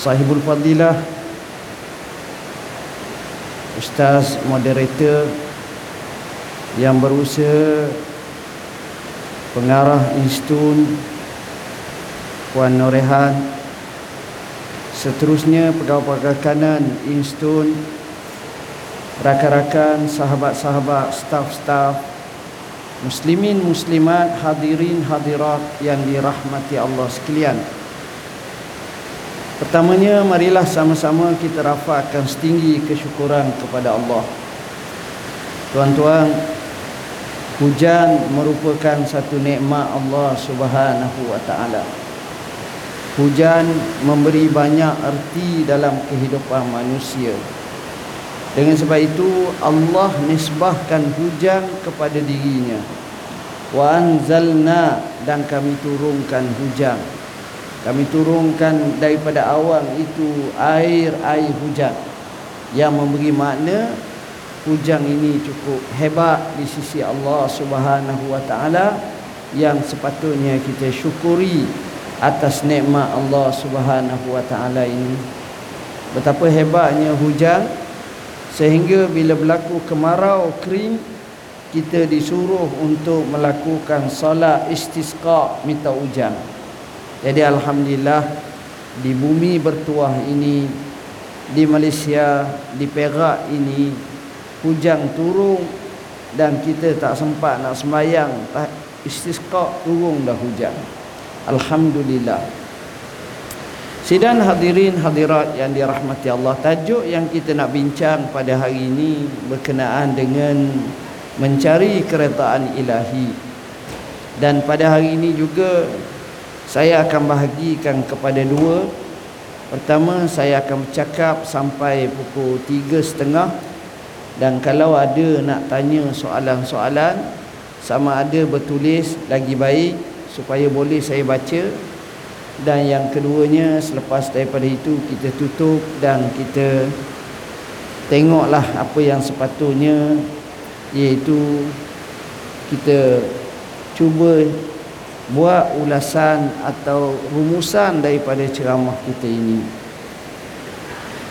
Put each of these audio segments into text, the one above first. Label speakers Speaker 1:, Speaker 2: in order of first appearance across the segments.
Speaker 1: sahibul fadilah ustaz moderator yang berusaha pengarah institut Puan Norehan seterusnya pegawai-pegawai kanan institut rakan-rakan sahabat-sahabat staf-staf muslimin muslimat hadirin hadirat yang dirahmati Allah sekalian. Pertamanya marilah sama-sama kita rafakkan setinggi kesyukuran kepada Allah. Tuan-tuan, hujan merupakan satu nikmat Allah Subhanahu wa taala. Hujan memberi banyak erti dalam kehidupan manusia. Dengan sebab itu Allah nisbahkan hujan kepada dirinya. Wa anzalna dan kami turunkan hujan kami turunkan daripada awan itu air air hujan yang memberi makna hujan ini cukup hebat di sisi Allah Subhanahu wa taala yang sepatutnya kita syukuri atas nikmat Allah Subhanahu wa taala ini. Betapa hebatnya hujan sehingga bila berlaku kemarau kering kita disuruh untuk melakukan solat istisqa minta hujan jadi Alhamdulillah di bumi bertuah ini di Malaysia, di Perak ini hujan turun dan kita tak sempat nak sembahyang istisqa turun dah hujan. Alhamdulillah. Sidang hadirin hadirat yang dirahmati Allah Tajuk yang kita nak bincang pada hari ini Berkenaan dengan Mencari keretaan ilahi Dan pada hari ini juga saya akan bahagikan kepada dua. Pertama saya akan bercakap sampai pukul tiga setengah. Dan kalau ada nak tanya soalan-soalan sama ada bertulis lagi baik supaya boleh saya baca. Dan yang keduanya selepas daripada itu kita tutup dan kita tengoklah apa yang sepatutnya iaitu kita cuba buat ulasan atau rumusan daripada ceramah kita ini.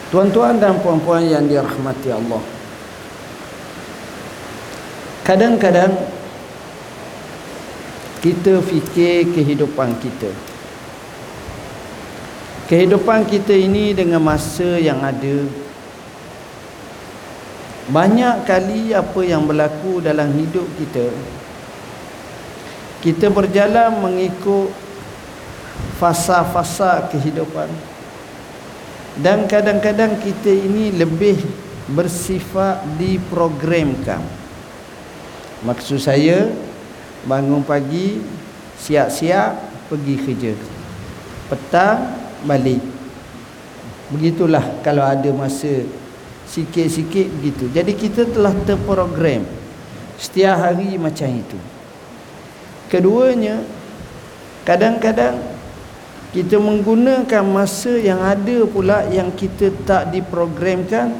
Speaker 1: Tuan-tuan dan puan-puan yang dirahmati Allah. Kadang-kadang kita fikir kehidupan kita. Kehidupan kita ini dengan masa yang ada banyak kali apa yang berlaku dalam hidup kita kita berjalan mengikut fasa-fasa kehidupan. Dan kadang-kadang kita ini lebih bersifat diprogramkan. Maksud saya bangun pagi siap-siap pergi kerja. Petang balik. Begitulah kalau ada masa sikit-sikit begitu. Jadi kita telah terprogram. Setiap hari macam itu Keduanya Kadang-kadang Kita menggunakan masa yang ada pula Yang kita tak diprogramkan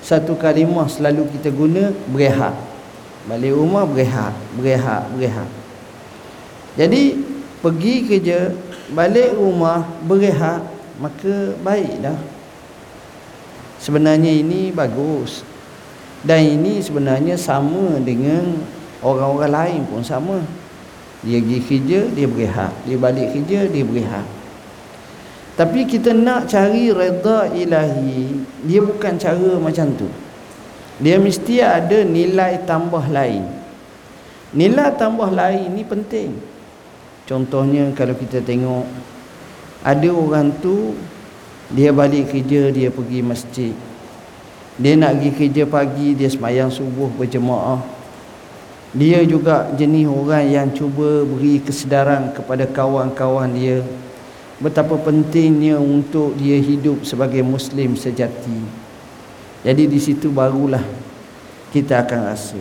Speaker 1: Satu kalimah selalu kita guna Berehat. Balik rumah berehat Berehat Berehat. Jadi Pergi kerja Balik rumah Berehat Maka baik dah Sebenarnya ini bagus. Dan ini sebenarnya sama dengan Orang-orang lain pun sama dia pergi kerja, dia berehat. Dia balik kerja, dia berehat. Tapi kita nak cari reda ilahi, dia bukan cara macam tu. Dia mesti ada nilai tambah lain. Nilai tambah lain ni penting. Contohnya kalau kita tengok ada orang tu dia balik kerja, dia pergi masjid. Dia nak pergi kerja pagi, dia semayang subuh berjemaah dia juga jenis orang yang cuba beri kesedaran kepada kawan-kawan dia. Betapa pentingnya untuk dia hidup sebagai muslim sejati. Jadi di situ barulah kita akan rasa.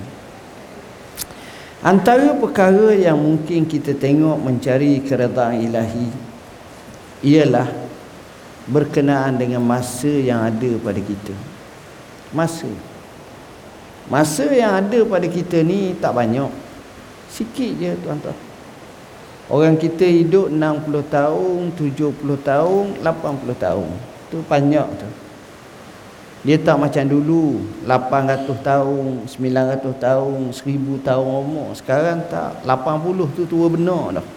Speaker 1: Antara perkara yang mungkin kita tengok mencari keredaan ilahi ialah berkenaan dengan masa yang ada pada kita. Masa masa yang ada pada kita ni tak banyak sikit je tuan-tuan Orang kita hidup 60 tahun, 70 tahun, 80 tahun. Tu banyak tu. Dia tak macam dulu 800 tahun, 900 tahun, 1000 tahun umur. Sekarang tak 80 tu tua benar dah.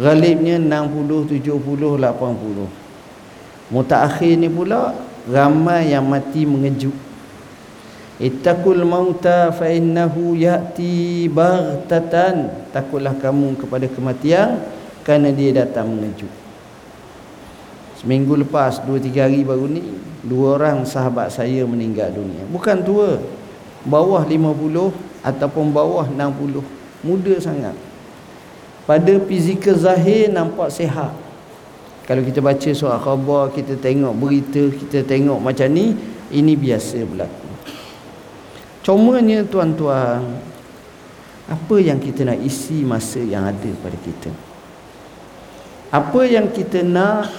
Speaker 1: Galibnya 60, 70, 80. Mutakhir ni pula ramai yang mati mengejut. Ittaqul mauta fa innahu ya'ti baghtatan. Takutlah kamu kepada kematian kerana dia datang mengejut. Seminggu lepas, dua tiga hari baru ni, dua orang sahabat saya meninggal dunia. Bukan tua. Bawah lima puluh ataupun bawah enam puluh. Muda sangat. Pada fizikal zahir nampak sehat. Kalau kita baca surat khabar, kita tengok berita, kita tengok macam ni, ini biasa berlaku. Cumanya tuan-tuan Apa yang kita nak isi masa yang ada pada kita? Apa yang kita nak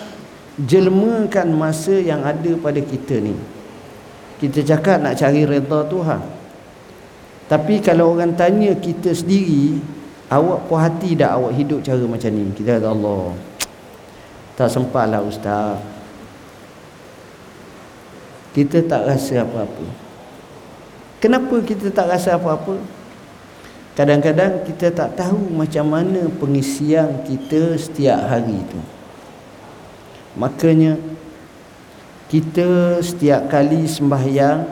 Speaker 1: Jelmakan masa yang ada pada kita ni? Kita cakap nak cari reda Tuhan. Tapi kalau orang tanya kita sendiri Awak puas hati tak awak hidup cara macam ni? Kita kata Allah Tak sempat lah ustaz. Kita tak rasa apa-apa Kenapa kita tak rasa apa-apa? Kadang-kadang kita tak tahu macam mana pengisian kita setiap hari itu. Makanya kita setiap kali sembahyang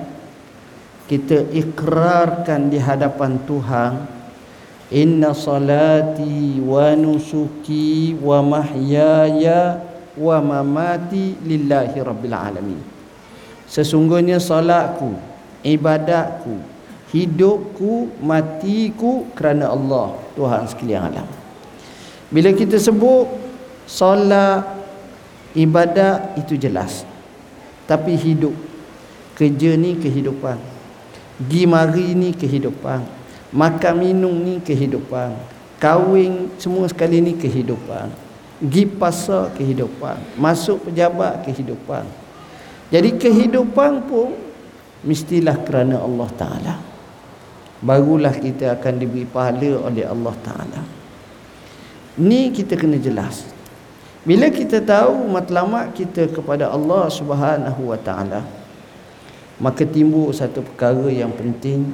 Speaker 1: kita ikrarkan di hadapan Tuhan Inna salati wa nusuki wa mahyaya wa mamati lillahi rabbil alamin. Sesungguhnya salatku ibadatku hidupku matiku kerana Allah Tuhan sekalian alam. Bila kita sebut solat ibadat itu jelas. Tapi hidup kerja ni kehidupan. Gi mari ni kehidupan. Makan minum ni kehidupan. Kahwin semua sekali ni kehidupan. Gi pasar kehidupan. Masuk pejabat kehidupan. Jadi kehidupan pun mestilah kerana Allah Ta'ala. Barulah kita akan diberi pahala oleh Allah Ta'ala. Ni kita kena jelas. Bila kita tahu matlamat kita kepada Allah Subhanahu Wa Ta'ala maka timbul satu perkara yang penting.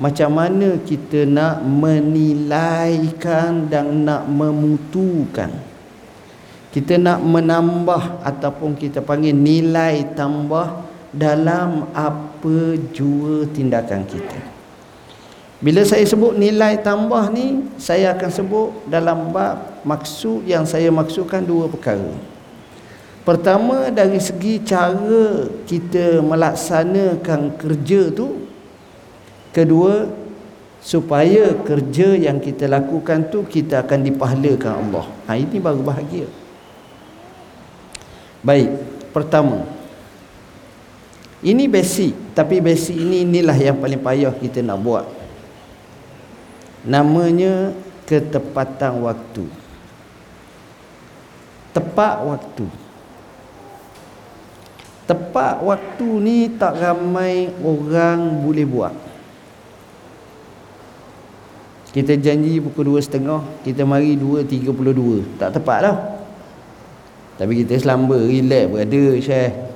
Speaker 1: Macam mana kita nak menilaikan dan nak memutukan? Kita nak menambah ataupun kita panggil nilai tambah dalam apa jua tindakan kita. Bila saya sebut nilai tambah ni, saya akan sebut dalam bab maksud yang saya maksudkan dua perkara. Pertama dari segi cara kita melaksanakan kerja tu. Kedua supaya kerja yang kita lakukan tu kita akan dipahalakan Allah. Ha ini baru bahagia. Baik, pertama ini basic Tapi basic ini inilah yang paling payah kita nak buat. Namanya ketepatan waktu. Tepat waktu. Tepat waktu ni tak ramai orang boleh buat. Kita janji pukul 2.30 Kita mari 2.32 Tak tepat lah Tapi kita selamba, relax, berada, share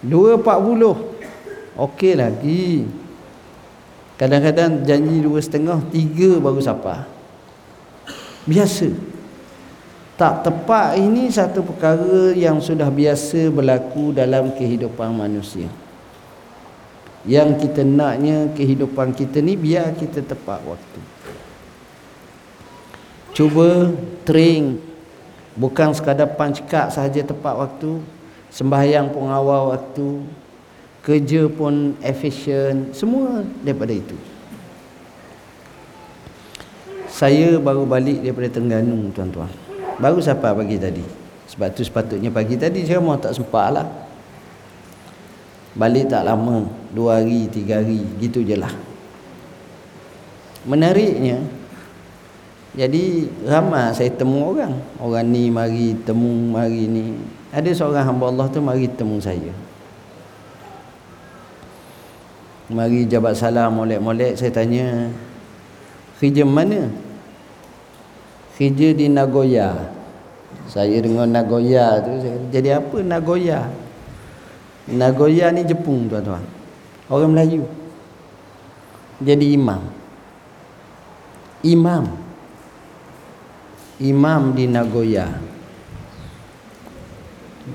Speaker 1: Dua empat puluh. Okey lagi. Kadang-kadang janji dua setengah Tiga baru sapa Biasa. Tak tepat ini satu perkara Yang sudah biasa berlaku Dalam kehidupan manusia. Yang kita naknya Kehidupan kita ni Biar kita tepat waktu. Cuba train. Bukan sekadar punch card sahaja tepat waktu sembahyang pun awal waktu kerja pun efisien semua daripada itu Saya baru balik daripada Tengganu tuan-tuan. Baru siapa pagi tadi. Sebab tu sepatutnya pagi tadi saya mau tak sempat lah. Balik tak lama. Dua hari, tiga hari. Gitu je lah. Menariknya. Jadi ramai saya temu orang. Orang ni mari temu mari ni. Ada seorang hamba Allah tu mari temu saya. Mari jabat salam molek-molek saya tanya kerja mana? Kerja di Nagoya. Saya dengar Nagoya tu saya jadi apa Nagoya? Nagoya ni Jepun tuan-tuan. Orang Melayu. Jadi imam. Imam. Imam di Nagoya.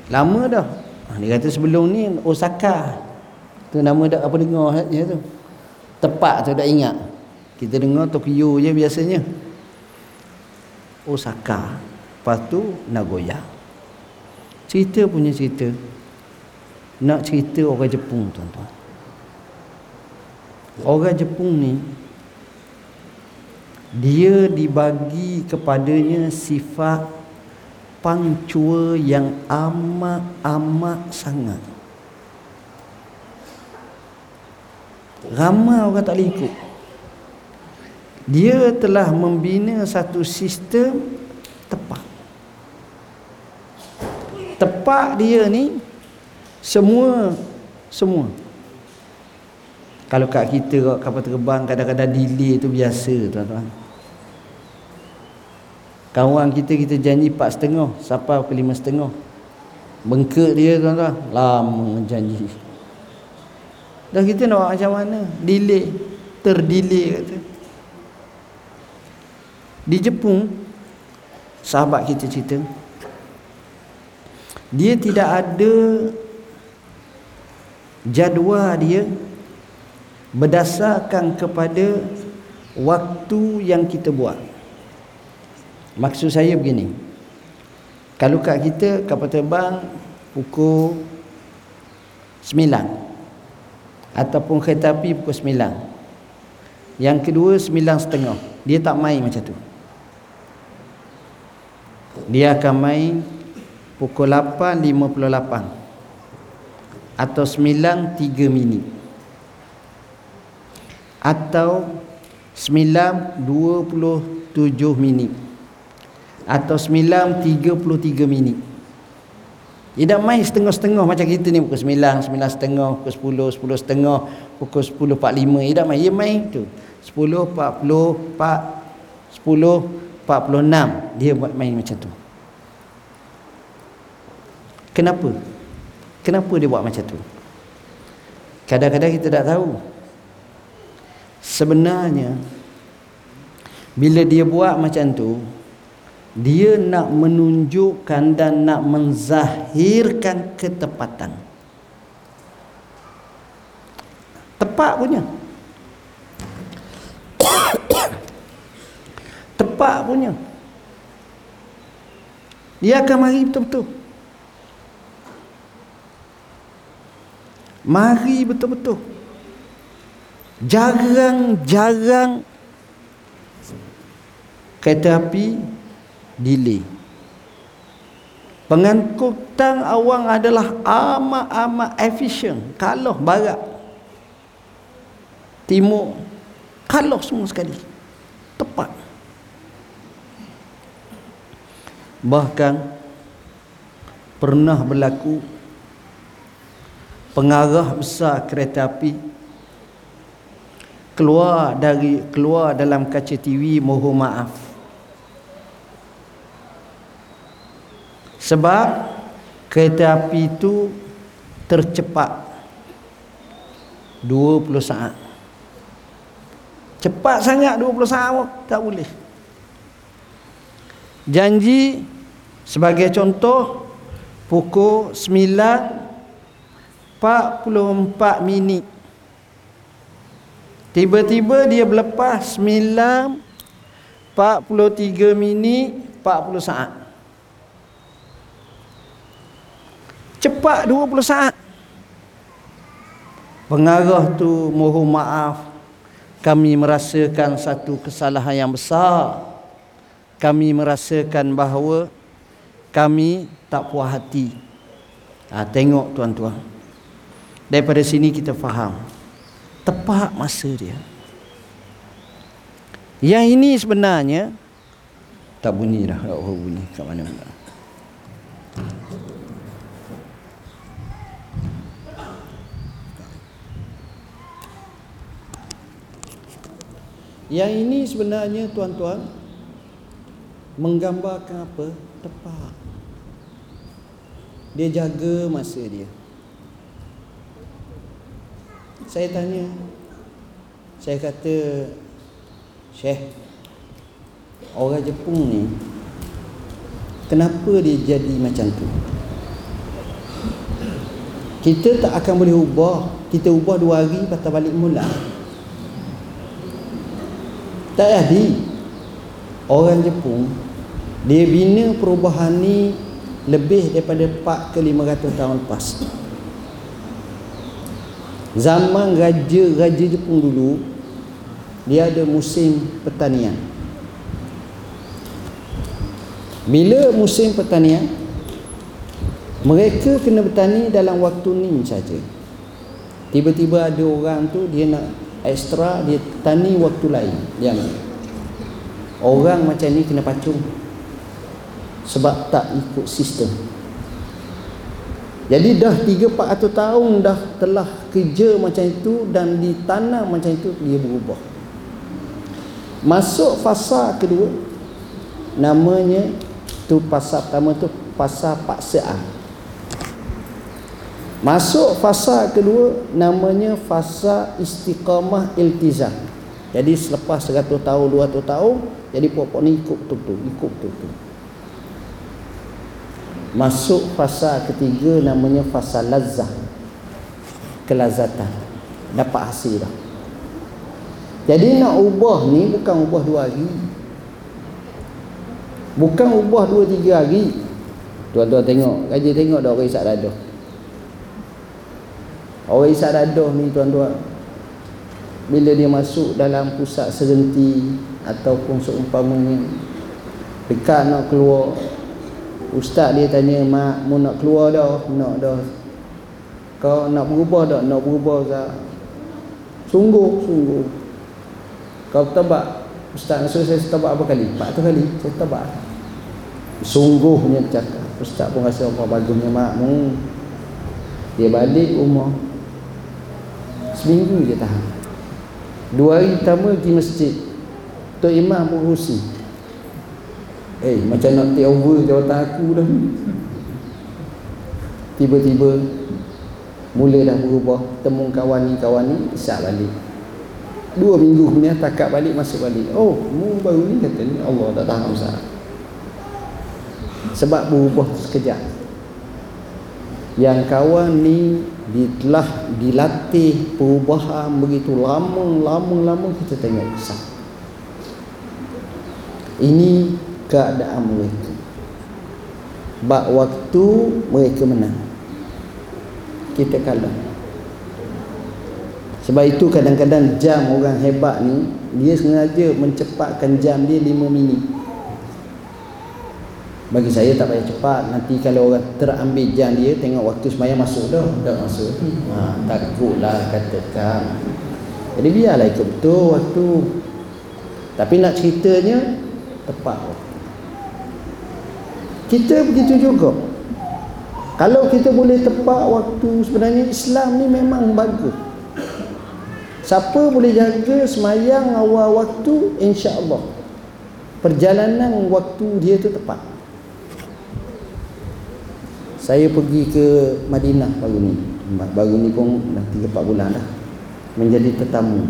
Speaker 1: Lama dah. Dia kata sebelum ni Osaka. Tu nama dak apa dengar je tu. Tepat tu dak ingat. Kita dengar Tokyo je biasanya. Osaka. Lepas tu Nagoya. Cerita punya cerita. Nak cerita orang Jepun tuan-tuan. Orang Jepun ni dia dibagi kepadanya sifat pangcua yang amat-amat sangat. ramai orang tak boleh ikut. Dia telah membina satu sistem tepat. Tepat dia ni semua semua. Kalau kat kita kapal terbang kadang-kadang delay tu biasa tuan-tuan kawan kita kita janji 4.5 sampai ke 5.5 bengkak dia tuan-tuan lama janji dan kita nak macam mana? Delay. Terdelay kata. Di Jepun, sahabat kita cerita, dia tidak ada jadual dia berdasarkan kepada waktu yang kita buat. Maksud saya begini. Kalau kat kita kapal terbang pukul 9 ataupun kereta api pukul 9 yang kedua 9.30 dia tak main macam tu. Dia akan main pukul 8.58 atau 9.3 minit. Atau 9.27 minit atau 9.33 minit dia dah main setengah-setengah macam kita ni pukul 9, 9 setengah, pukul 10, 10 setengah, pukul 10, 45. Dia dah main. Dia main tu. 10, 40, 4, 10, 46. Dia buat main macam tu. Kenapa? Kenapa dia buat macam tu? Kadang-kadang kita tak tahu. Sebenarnya, bila dia buat macam tu, dia nak menunjukkan dan nak menzahirkan ketepatan. Tepat punya. Tepat punya. Dia akan mari betul-betul. Mari betul-betul. Jarang-jarang kereta api delay. Pengangkutan awang adalah amat-amat efisien. Kalau barat. Timur. Kalau semua sekali. Tepat. Bahkan pernah berlaku pengarah besar kereta api keluar dari keluar dalam kaca TV mohon maaf Sebab kereta api itu tercepat 20 saat. Cepat sangat 20 saat tak boleh. Janji sebagai contoh pukul 9.44 minit. Tiba-tiba dia berlepas 9.43 minit 40 saat. Cepat 20 saat. Pengarah tu mohon maaf. Kami merasakan satu kesalahan yang besar. Kami merasakan bahawa kami tak puas hati. Ha, tengok tuan-tuan. Daripada sini kita faham. Tepat masa dia. Yang ini sebenarnya tak bunyi dah tak bunyi kat mana-mana Yang ini sebenarnya tuan-tuan menggambarkan apa? Tepat. Dia jaga masa dia. Saya tanya. Saya kata, "Syekh, orang Jepun ni kenapa dia jadi macam tu?" Kita tak akan boleh ubah. Kita ubah dua hari patah balik mula. Tak jadi. Orang Jepun Dia bina perubahan ni Lebih daripada 4 ke 500 tahun lepas. Zaman raja-raja Jepun dulu Dia ada musim pertanian. Bila musim pertanian Mereka kena bertani dalam waktu ni saja. Tiba-tiba ada orang tu Dia nak ekstra dia tani waktu lain. Yang orang macam ni kena pacung. Sebab tak ikut sistem. Jadi dah 3-400 tahun dah telah kerja macam itu dan ditanam macam itu dia berubah. Masuk fasa kedua namanya tu fasa pertama tu fasa paksaan Masuk fasa kedua namanya fasa istiqamah iltizam. Jadi selepas 100 tahun, 200 tahun, jadi pokok ni ikut betul-betul, ikut betul-betul. Masuk fasa ketiga namanya fasa lazah. Kelazatan. Dapat hasil dah. Jadi nak ubah ni bukan ubah dua hari. Bukan ubah dua tiga hari. Tuan-tuan tengok, kaji tengok dah orang isap dadah. Orang isap dadah ni tuan-tuan Bila dia masuk dalam pusat serenti Ataupun seumpamanya Dekat nak keluar Ustaz dia tanya Mak mu nak keluar dah? Nak dah. Kau nak berubah tak? Nak berubah tak? Sungguh Sungguh. Kau tebak. Ustaz suruh saya tebak apa kali? Empat tu kali Saya tebak. Sungguhnya cakap. Ustaz pun rasa apa bagusnya mak mu Dia balik rumah Seminggu je tahan. Dua hari pertama pergi masjid. Tok Imam rusi Eh macam nak take over jawatan aku dah. Tiba-tiba Mula dah berubah Temu kawan ni kawan ni Isyak balik. Dua minggu kemudian takak balik masuk balik. Oh mu baru ni kata ni Allah tak tahan Ustaz Sebab berubah sekejap. Yang kawan ni telah dilatih perubahan begitu lama lama lama kita tengok kesal ini keadaan mereka. Bak waktu mereka menang. Kita kalah. Sebab itu kadang-kadang jam orang hebat ni dia sengaja mencepatkan jam dia 5 minit bagi saya tak payah cepat. Nanti kalau orang terambil jam dia tengok waktu semayang masuk dah dah masuk. Ha, takutlah katakan. Jadi biarlah ikut betul waktu. Tapi nak ceritanya tepat waktu. Kita begitu juga. Kalau kita boleh tepat waktu sebenarnya Islam ni memang bagus. Siapa boleh jaga semayang awal waktu? insya-Allah. Perjalanan waktu dia tu tepat saya pergi ke Madinah baru ni. Baru ni pun dah 3 4 bulan dah. Menjadi tetamu.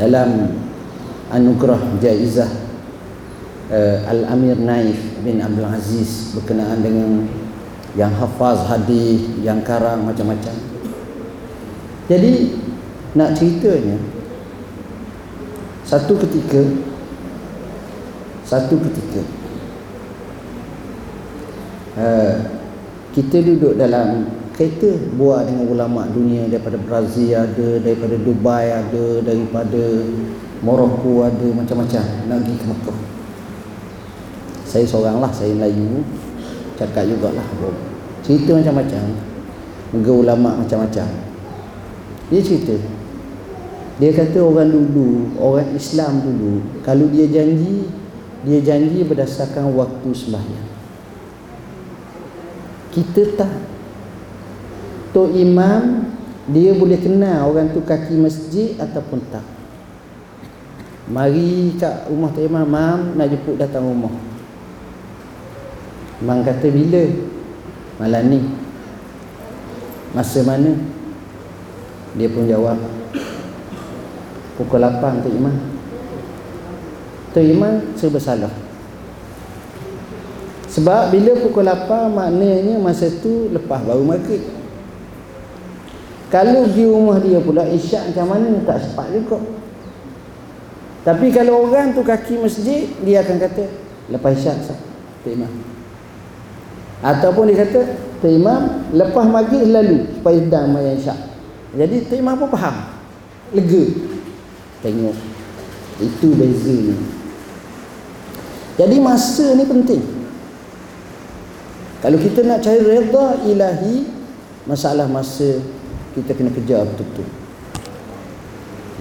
Speaker 1: Dalam anugerah jaizah uh, Al-Amir Naif bin Abdul Aziz berkenaan dengan yang hafaz hadis yang karang macam-macam. Jadi nak ceritanya satu ketika satu ketika uh, kita duduk dalam kereta buat dengan ulama dunia. Daripada Brazil ada daripada Dubai ada daripada Morocco ada macam-macam. Nak pergi ke Mekah. Saya seorang lah saya Melayu. Cakap jugalah. Cerita macam-macam. Moga ulama macam-macam. Dia cerita. Dia kata orang dulu orang Islam dulu kalau dia janji dia janji berdasarkan waktu sembahyang kita tak. Tok Imam dia boleh kenal orang tu kaki masjid ataupun tak. Mari kat rumah Tok Imam. Mam nak jemput datang rumah. Imam kata bila? Malam ni. Masa mana? Dia pun jawab pukul 8 Tok Imam. Tok Imam serba salah sebab bila pukul 8 maknanya masa tu lepas baru maghrib. Kalau di rumah dia pula isyak macam mana tak sempat juga. Tapi kalau orang tu kaki masjid dia akan kata lepas isyak sah Tok Imam. Ataupun dia kata Tok Imam lepas maghrib lalu supaya sedang mayan isyak. Jadi Tok Imam pun faham. Lega. Tengok. Itu bezanya jadi masa ni penting kalau kita nak cari redha ilahi masalah masa kita kena kejar betul-betul.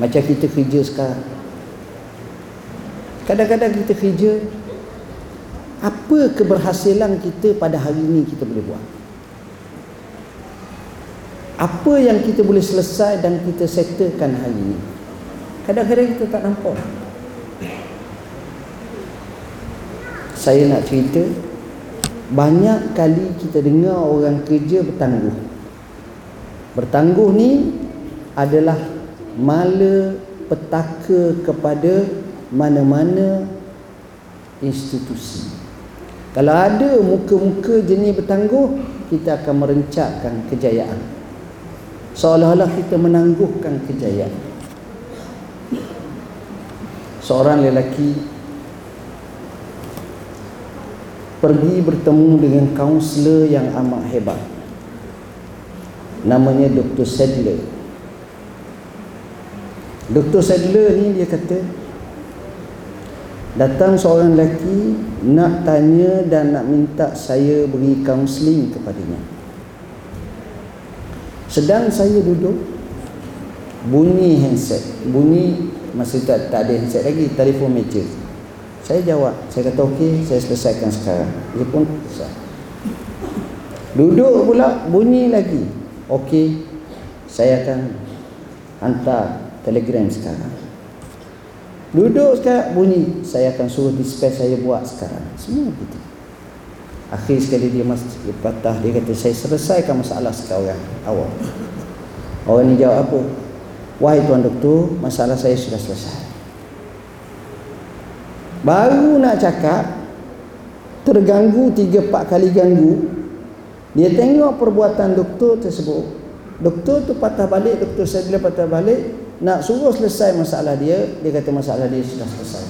Speaker 1: Macam kita kerja sekarang. Kadang-kadang kita kerja apa keberhasilan kita pada hari ini kita boleh buat? Apa yang kita boleh selesai dan kita settlekan hari ini? Kadang-kadang kita tak nampak. Saya nak cerita banyak kali kita dengar orang kerja bertangguh. Bertangguh ni adalah mala petaka kepada mana-mana institusi. Kalau ada muka-muka jenis bertangguh kita akan merencatkan kejayaan. Seolah-olah kita menangguhkan kejayaan. Seorang lelaki pergi bertemu dengan kaunselor yang amat hebat namanya Dr. Sadler Dr. Sadler ni dia kata datang seorang lelaki nak tanya dan nak minta saya beri kaunseling kepadanya sedang saya duduk bunyi handset bunyi masih tak, tak ada handset lagi telefon meja saya jawab saya kata okey saya selesaikan sekarang. Dia pun selesai. Duduk pula bunyi lagi. Okey saya akan hantar telegram sekarang. Duduk sekarang bunyi. Saya akan suruh display saya buat sekarang. Semua begitu Akhir sekali dia masih patah. Dia kata saya selesaikan masalah sekarang. Awal Orang ni jawab apa? Wahai tuan doktor Masalah saya sudah selesai Baru nak cakap Terganggu tiga empat kali ganggu Dia tengok perbuatan doktor tersebut. Doktor tu patah balik Doktor bila patah balik Nak suruh selesai masalah dia Dia kata masalah dia sudah selesai.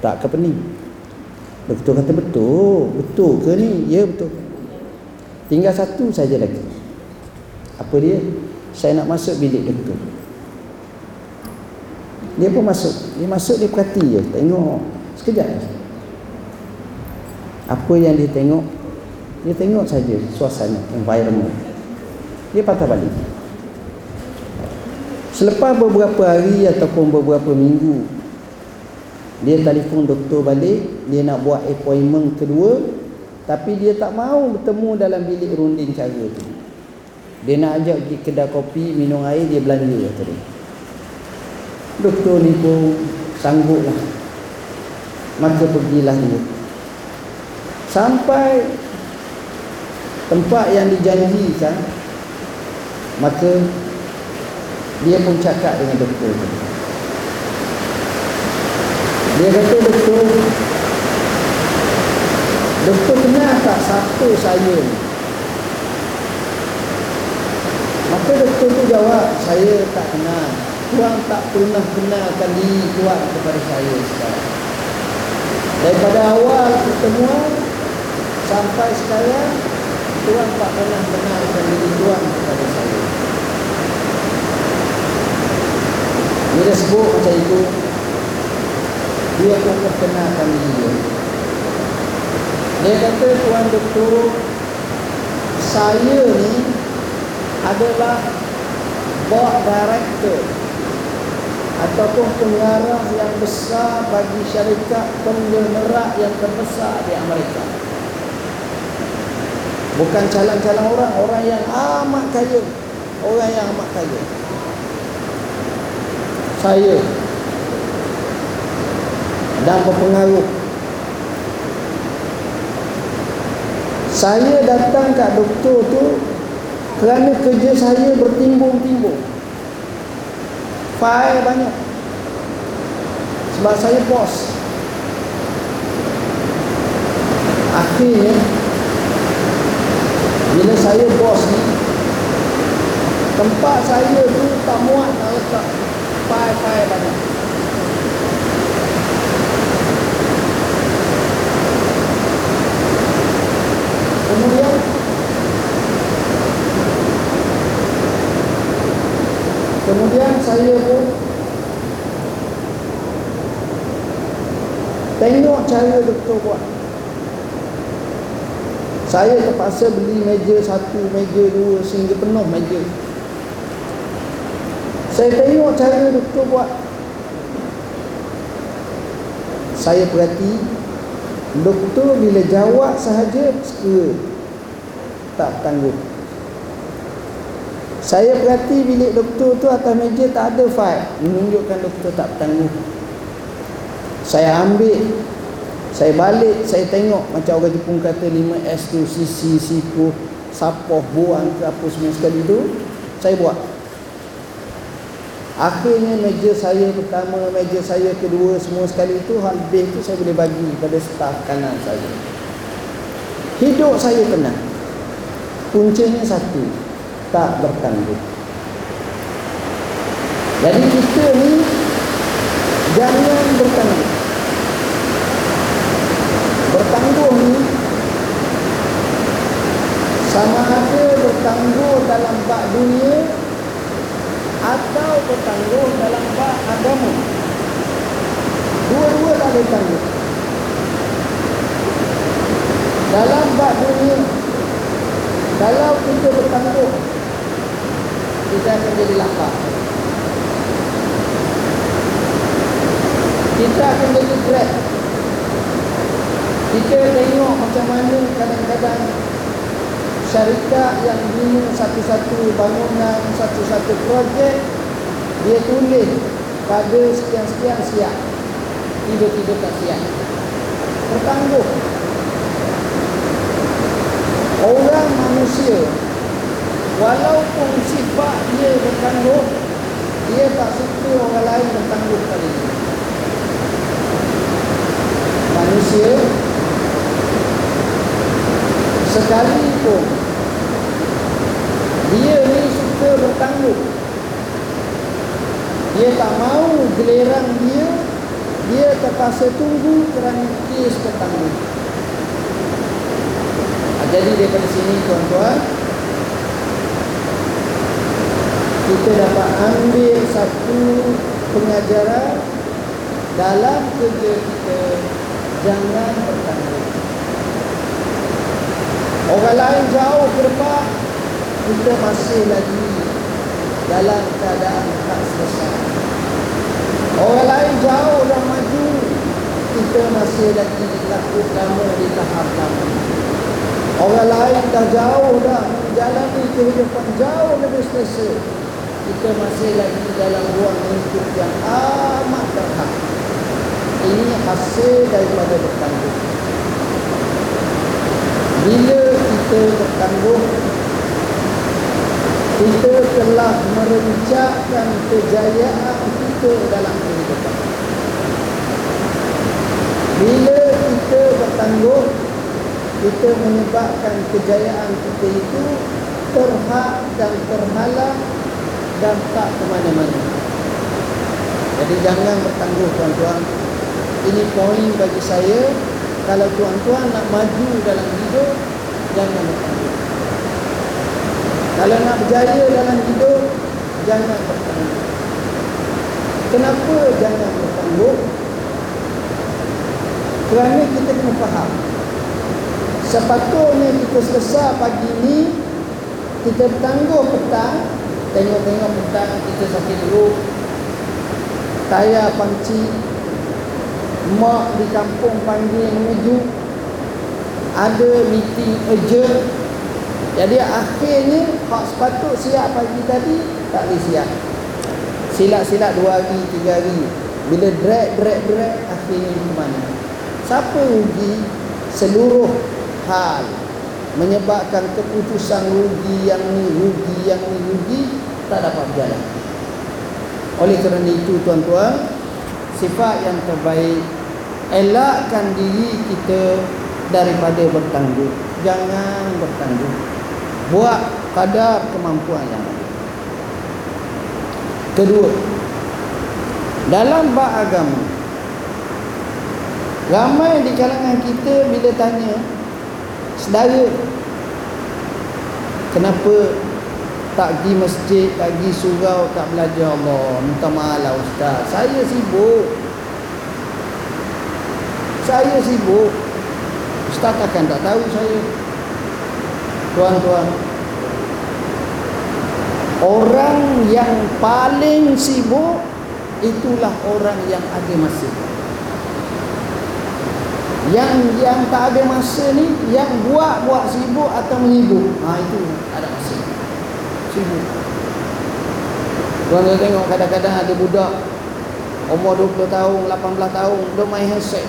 Speaker 1: Tak kepening Doktor kata betul Betul ke ni? Ya betul. Tinggal satu saja lagi. Apa dia? Saya nak masuk bilik doktor Dia pun masuk. Dia masuk dia perhati je. Tengok. Sekejap. Apa yang dia tengok? Dia tengok saja suasana Environment. Dia patah balik. Selepas beberapa hari Ataupun beberapa minggu dia telefon doktor balik. Dia nak buat appointment kedua. Tapi dia tak mau bertemu dalam bilik runding cara tu. Dia nak ajak pergi kedai kopi minum air dia belanja tadi doktor ni pun sanggup lah maka pergilah dia. Sampai tempat yang dijanjikan maka dia pun cakap dengan doktor tu. Dia kata doktor Doktor kenal tak satu saya? Maka doktor tu jawab Saya tak kenal Tuan tak pernah kenalkan diri Tuan kepada saya sekarang Daripada awal pertemuan Sampai sekarang tuan tak pernah kenalkan diri tuan kepada saya. Bila sebut macam itu, dia pun perkenalkan diri dia. Kata, Tuan Doktor, saya ni adalah board director ataupun pengarah yang besar bagi syarikat konglomerat yang terbesar di Amerika. Bukan calon-calon orang, orang yang amat kaya. Orang yang amat kaya. Saya dan berpengaruh. Saya datang kat doktor tu kerana kerja saya bertimbung-timbung. File banyak. Sebab saya bos. Akhirnya bila saya bos ni tempat saya tu tak muat nak letak file-file banyak. Kemudian Kemudian saya pun Tengok cara doktor buat. Saya terpaksa beli meja satu, meja dua Sehingga penuh meja. Saya tengok cara doktor buat. Saya perhati Doktor bila jawab sahaja Suka Tak tangguh Saya perhati bilik doktor tu Atas meja tak ada file. Menunjukkan doktor tak tangguh Saya ambil. Saya balik Saya tengok Macam orang Jepun kata 5S tu Sisi, siku Sapoh, buang ke apa semua sekali tu Saya buat. Akhirnya meja saya pertama, meja saya kedua semua sekali itu hal lebih itu saya boleh bagi pada staf kanan saya. Hidup saya tenang. Kuncinya satu, tak bertanggung. Jadi kita ni jangan bertanggung. Bertanggung ni sama ada bertanggung dalam bak dunia atau bertanggung dalam bab agama. Dua-dua tak boleh tanggung. Dalam bab dunia, kalau kita bertanggung, kita akan jadi lapar. Kita akan jadi grab. Kita tengok macam mana kadang-kadang syarikat yang bina satu-satu bangunan, satu-satu projek dia tulis pada sekian-sekian siap tiba-tiba tak siap bertangguh orang manusia walaupun sifat dia bertangguh dia tak suka orang lain bertangguh kali ini manusia sekalipun dia ni suka bertangguh dia tak mau giliran dia dia terpaksa tunggu kerana kes bertangguh. Ha, jadi daripada sini tuan-tuan kita dapat ambil satu pengajaran dalam kerja kita jangan bertangguh orang lain jauh ke depan kita masih lagi dalam keadaan tak selesai. Orang lain jauh dah maju, kita masih lagi laku lama di tahap lama. Orang lain dah jauh dah menjalani kehidupan jauh lebih selesa. Kita masih lagi dalam ruang hidup yang amat terhad. Ini hasil daripada bertanggung. Bila kita bertanggung, kita telah merencanakan kejayaan kita dalam kehidupan. Bila kita bertanggung, kita menyebabkan kejayaan kita itu terhad dan terhalang tak ke mana-mana. Jadi jangan bertanggung tuan-tuan. Ini poin bagi saya. Kalau tuan-tuan nak maju dalam hidup, jangan bertanggung. Kalau nak berjaya dalam hidup Jangan bertangguh Kenapa jangan bertangguh? Kerana kita kena faham Sepatutnya kita selesai pagi ni Kita bertangguh petang Tengok-tengok petang kita sakit dulu Tayar panci Mak di kampung panggil menuju Ada meeting urgent jadi akhirnya hak sepatut siap pagi tadi tak boleh siap. Silat-silat dua hari, tiga hari. Bila drag, drag, drag, akhirnya ke mana? Siapa rugi? Seluruh hal menyebabkan keputusan rugi yang ni, rugi yang ni, rugi tak dapat berjalan. Oleh kerana itu tuan-tuan, sifat yang terbaik elakkan diri kita daripada bertangguh. Jangan bertangguh buat kadar kemampuan yang ada kedua dalam bab agama ramai di kalangan kita bila tanya sedara kenapa tak pergi masjid, tak pergi surau, tak belajar Allah? Minta maaf lah ustaz. Saya sibuk. Saya sibuk. Ustaz takkan tak tahu saya? Tuan-tuan Orang yang paling sibuk Itulah orang yang ada masa Yang yang tak ada masa ni Yang buat-buat sibuk atau menyibuk ha, Itu ada masa. Sibuk. Tuan-tuan tengok kadang-kadang ada budak Umur 20 tahun, 18 tahun Dia main handset.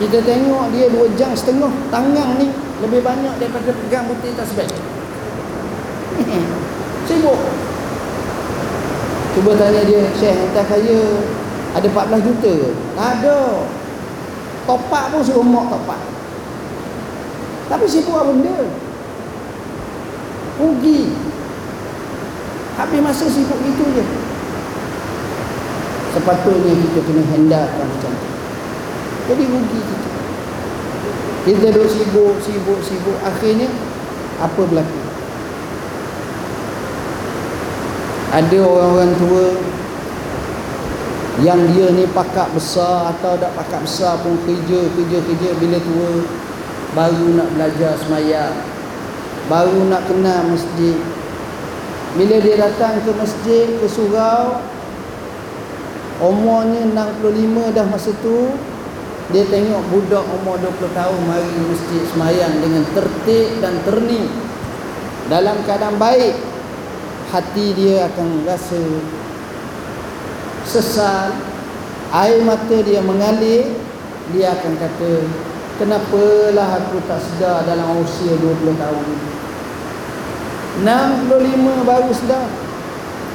Speaker 1: Kita tengok dia 2 jam setengah Tangan ni lebih banyak daripada pegang putih tasbih sibuk. Cuba tanya dia Syekh entah kaya ada 14 juta ke? Ada topak pun suruh mak topak. Tapi sibuk apa benda rugi. Habis masa sibuk itu je. Sepatutnya kita kena hendakan macam tu. Jadi rugi kita. Kita duduk sibuk, sibuk, sibuk. Akhirnya Apa berlaku? Ada orang-orang tua Yang dia ni pakak besar Atau tak pakak besar pun Kerja, kerja, kerja. Bila tua Baru nak belajar semayang. Baru nak kenal masjid. Bila dia datang ke masjid Ke surau Umurnya 65 dah masa tu dia tengok budak umur 20 tahun mari masjid semayang dengan tertib dan terni. Dalam keadaan baik hati dia akan rasa sesal air mata dia mengalir dia akan kata kenapalah aku tak sedar dalam usia 20 tahun 65 baru sedar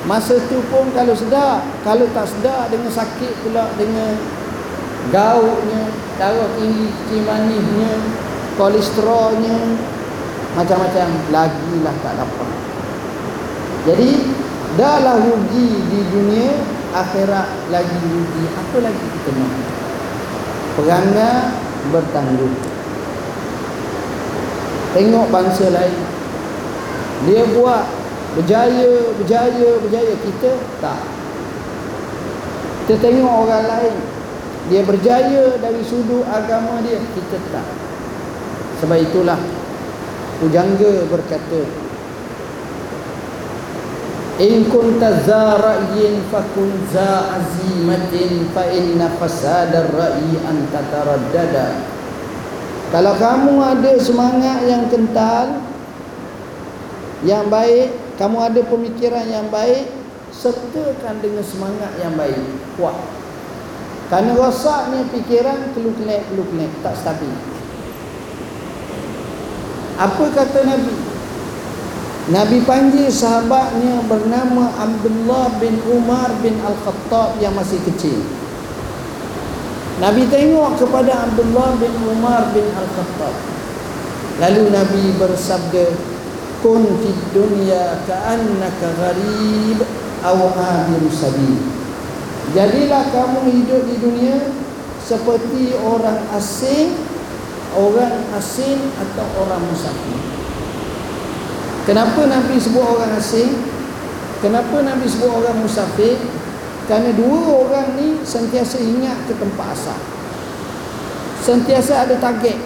Speaker 1: masa tu pun kalau sedar kalau tak sedar dengan sakit pula dengan gautnya, darah tinggi, kecil manisnya, kolesterolnya, macam-macam lagi lah tak dapat. Jadi, dahlah rugi di dunia, akhirat lagi rugi. Apa lagi kita nak? Perangai bertanggung. Tengok bangsa lain. Dia buat berjaya, berjaya, berjaya. Kita tak. Kita tengok orang lain dia berjaya dari sudut agama dia kita tak sebab itulah pujangga berkata in kunta za ra'yin fakun za azimatin fa inna fasadar ra'yi an tataraddada kalau kamu ada semangat yang kental yang baik kamu ada pemikiran yang baik sertakan dengan semangat yang baik kuat kerana rosaknya fikiran keluk-kelek, keluk-kelek, tak stabil. Apa kata Nabi? Nabi panggil sahabatnya bernama Abdullah bin Umar bin Al-Khattab yang masih kecil. Nabi tengok kepada Abdullah bin Umar bin Al-Khattab. Lalu Nabi bersabda, "Kun fid dunya ka'annaka gharib aw abir sabil." Jadilah kamu hidup di dunia seperti orang asing, orang asing atau orang musafir. Kenapa Nabi sebut orang asing? Kenapa Nabi sebut orang musafir? Kerana dua orang ni sentiasa ingat ke tempat asal. Sentiasa ada target.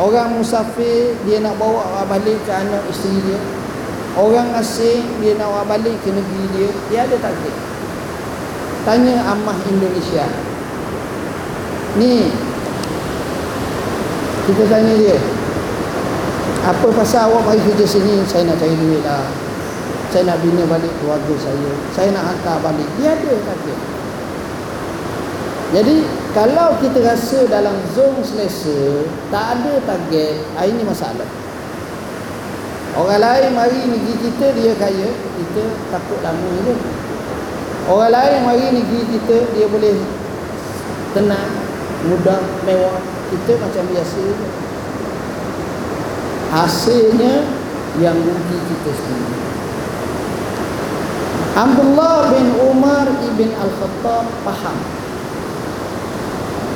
Speaker 1: Orang musafir dia nak bawa balik ke anak isteri dia. Orang asing dia nak bawa balik ke negeri dia. Dia ada target. Tanya Amah Indonesia. Ni. Kita tanya dia. Apa pasal awak mari kerja sini? Saya nak cari duit lah saya nak bina balik keluarga saya. Saya nak hantar balik. Dia ada kata jadi kalau kita rasa dalam zon selesa tak ada target ah, ini masalah. Orang lain mari negeri kita dia kaya kita takut lama je. Orang lain mari negeri kita dia boleh tenang mudah mewah. Kita macam biasa je hasilnya yang rugi kita sendiri Abdullah bin Umar ibn Al-Khattab faham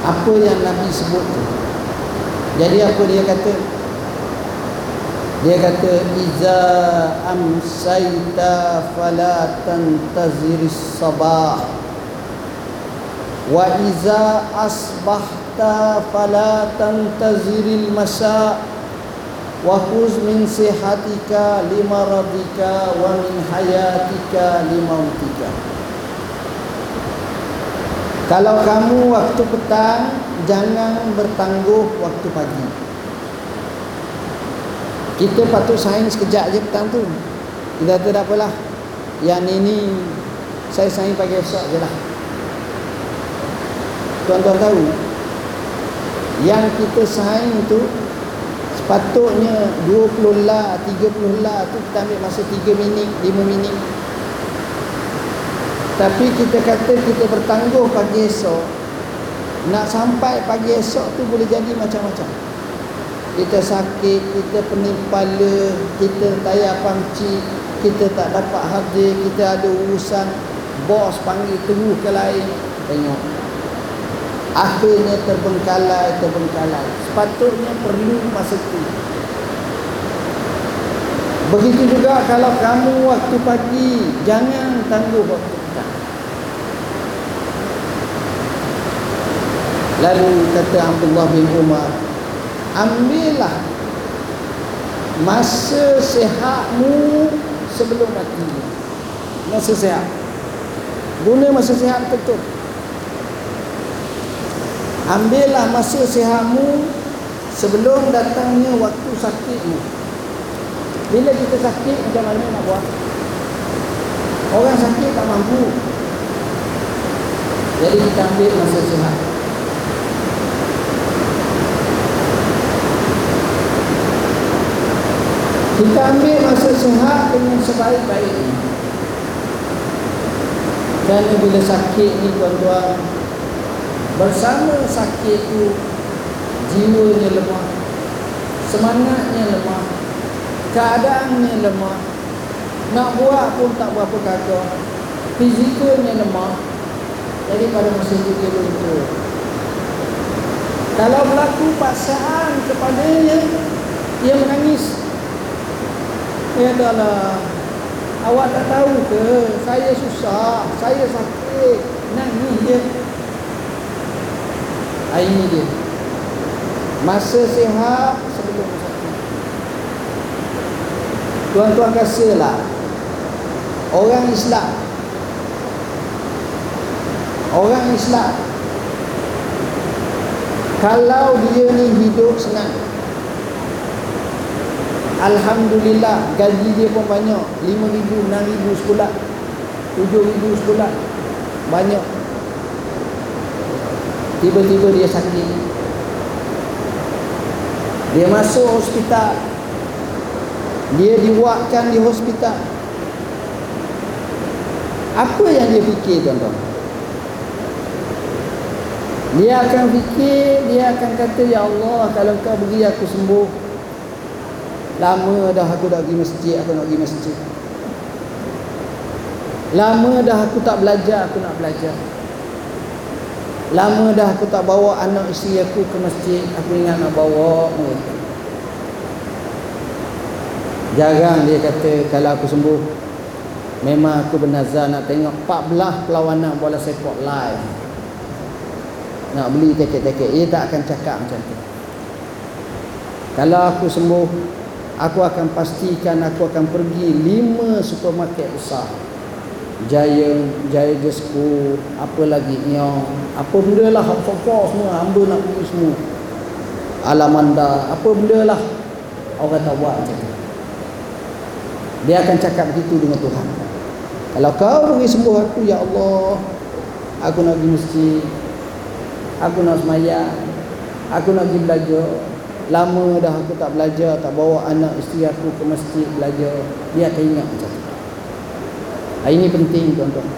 Speaker 1: apa yang Nabi sebut tu. Jadi apa dia kata? Dia kata iza amsayta fala tantaziris sabah wa iza asbahta fala tantaziril masa' Wahuz min sihatika lima radika wa min hayatika lima utika. Kalau kamu waktu petang jangan bertangguh waktu pagi. Kita patut saing sekejap je petang tu. Kita tak ada apalah. Yang ini saya saing pagi esok je lah. Tuan-tuan tahu yang kita saing tu Patutnya 20 lah, 30 lah tu kita ambil masa 3 minit, 5 minit. Tapi kita kata kita bertangguh pagi esok. Nak sampai pagi esok tu boleh jadi macam-macam. Kita sakit, kita pening kepala, kita tayar pangci, kita tak dapat hadir, kita ada urusan, bos panggil tunggu ke lain. Tengok akhirnya terbengkalai terbengkalai. Sepatutnya perlu masa itu begitu juga kalau kamu waktu pagi jangan tangguh waktu petang. Lalu kata Abdullah bin Umar ambillah masa sehatmu sebelum mati. Masa sehat. Guna masa sehat betul Ambillah masa sihatmu sebelum datangnya waktu sakitmu. Bila kita sakit macam mana nak buat? Orang sakit tak mampu. Jadi kita ambil masa sihat. Kita ambil masa sihat dengan sebaik-baiknya. Kerana bila sakit ni tuan-tuan bersama sakit itu jiwanya lemah. Semangatnya lemah. Keadaannya lemah. Nak buat pun tak berapa kata. Fizikalnya lemah. Jadi pada masa itu dia luntur kalau berlaku paksaan kepadanya dia menangis. Dia adalah awak tak tahu ke? Saya susah saya sakit. Nangis ini dia. Masa sihat sebelum sakit Tuan-tuan kasihlah Orang Islam Orang Islam Kalau dia ni hidup senang Alhamdulillah Gaji dia pun banyak. RM5,000, RM6,000 sekolah RM7,000 sekolah Banyak Tiba-tiba dia sakit. Dia masuk hospital. Dia diwakkan di hospital. Apa yang dia fikir tuan-tuan? Dia akan fikir Dia akan kata Ya Allah Kalau kau beri aku sembuh Lama dah aku tak pergi masjid Aku nak pergi masjid. Lama dah aku tak belajar Aku nak belajar Lama dah aku tak bawa anak isteri aku ke masjid Aku ingat nak bawa Jarang dia kata kalau aku sembuh. Memang aku bernazar nak tengok 14 perlawanan bola sepak live Nak beli tiket-tiket Dia tak akan cakap macam tu. Kalau aku sembuh Aku akan pastikan aku akan pergi 5 supermarket besar Jaya, Jaya Jesku Apa lagi Nyong Apa benda lah Apa-apa semua Hamba nak pergi semua. Alamanda Apa benda lah Orang tak buat macam tu. Dia akan cakap begitu dengan Tuhan. Kalau kau beri sembuh aku ya Allah aku nak pergi masjid aku nak semayang aku nak pergi belajar. Lama dah aku tak belajar tak bawa anak isteri aku ke masjid belajar dia akan ingat macam tu ini penting tuan-tuan.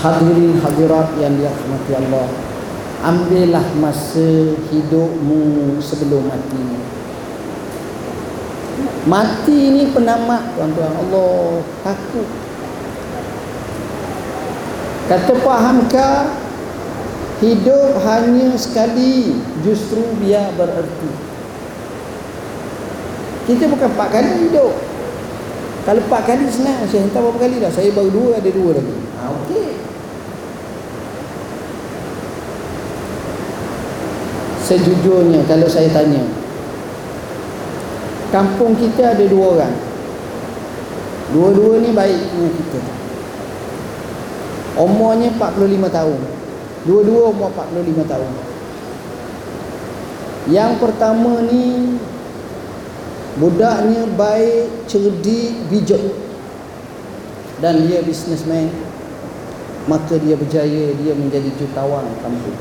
Speaker 1: Hadirin hadirat yang dirahmati Allah ambillah masa hidupmu sebelum mati Mati ni penamat tuan-tuan. Allah takut. Kata Pak Hamka Hidup hanya sekali Justru biar bererti? Kita bukan empat kali hidup Kalau empat kali senang. Saya hentak berapa kali dah. Saya baru dua ada dua lagi. Ha, Okey. Sejujurnya kalau saya tanya kampung kita ada dua orang. Dua-dua ni baik dengan kita. Umurnya 45 tahun. Dua-dua umur 45 tahun. Yang pertama ni budaknya baik cerdik bijak. Dan dia businessman. Maka dia berjaya dia menjadi jutawan kampung.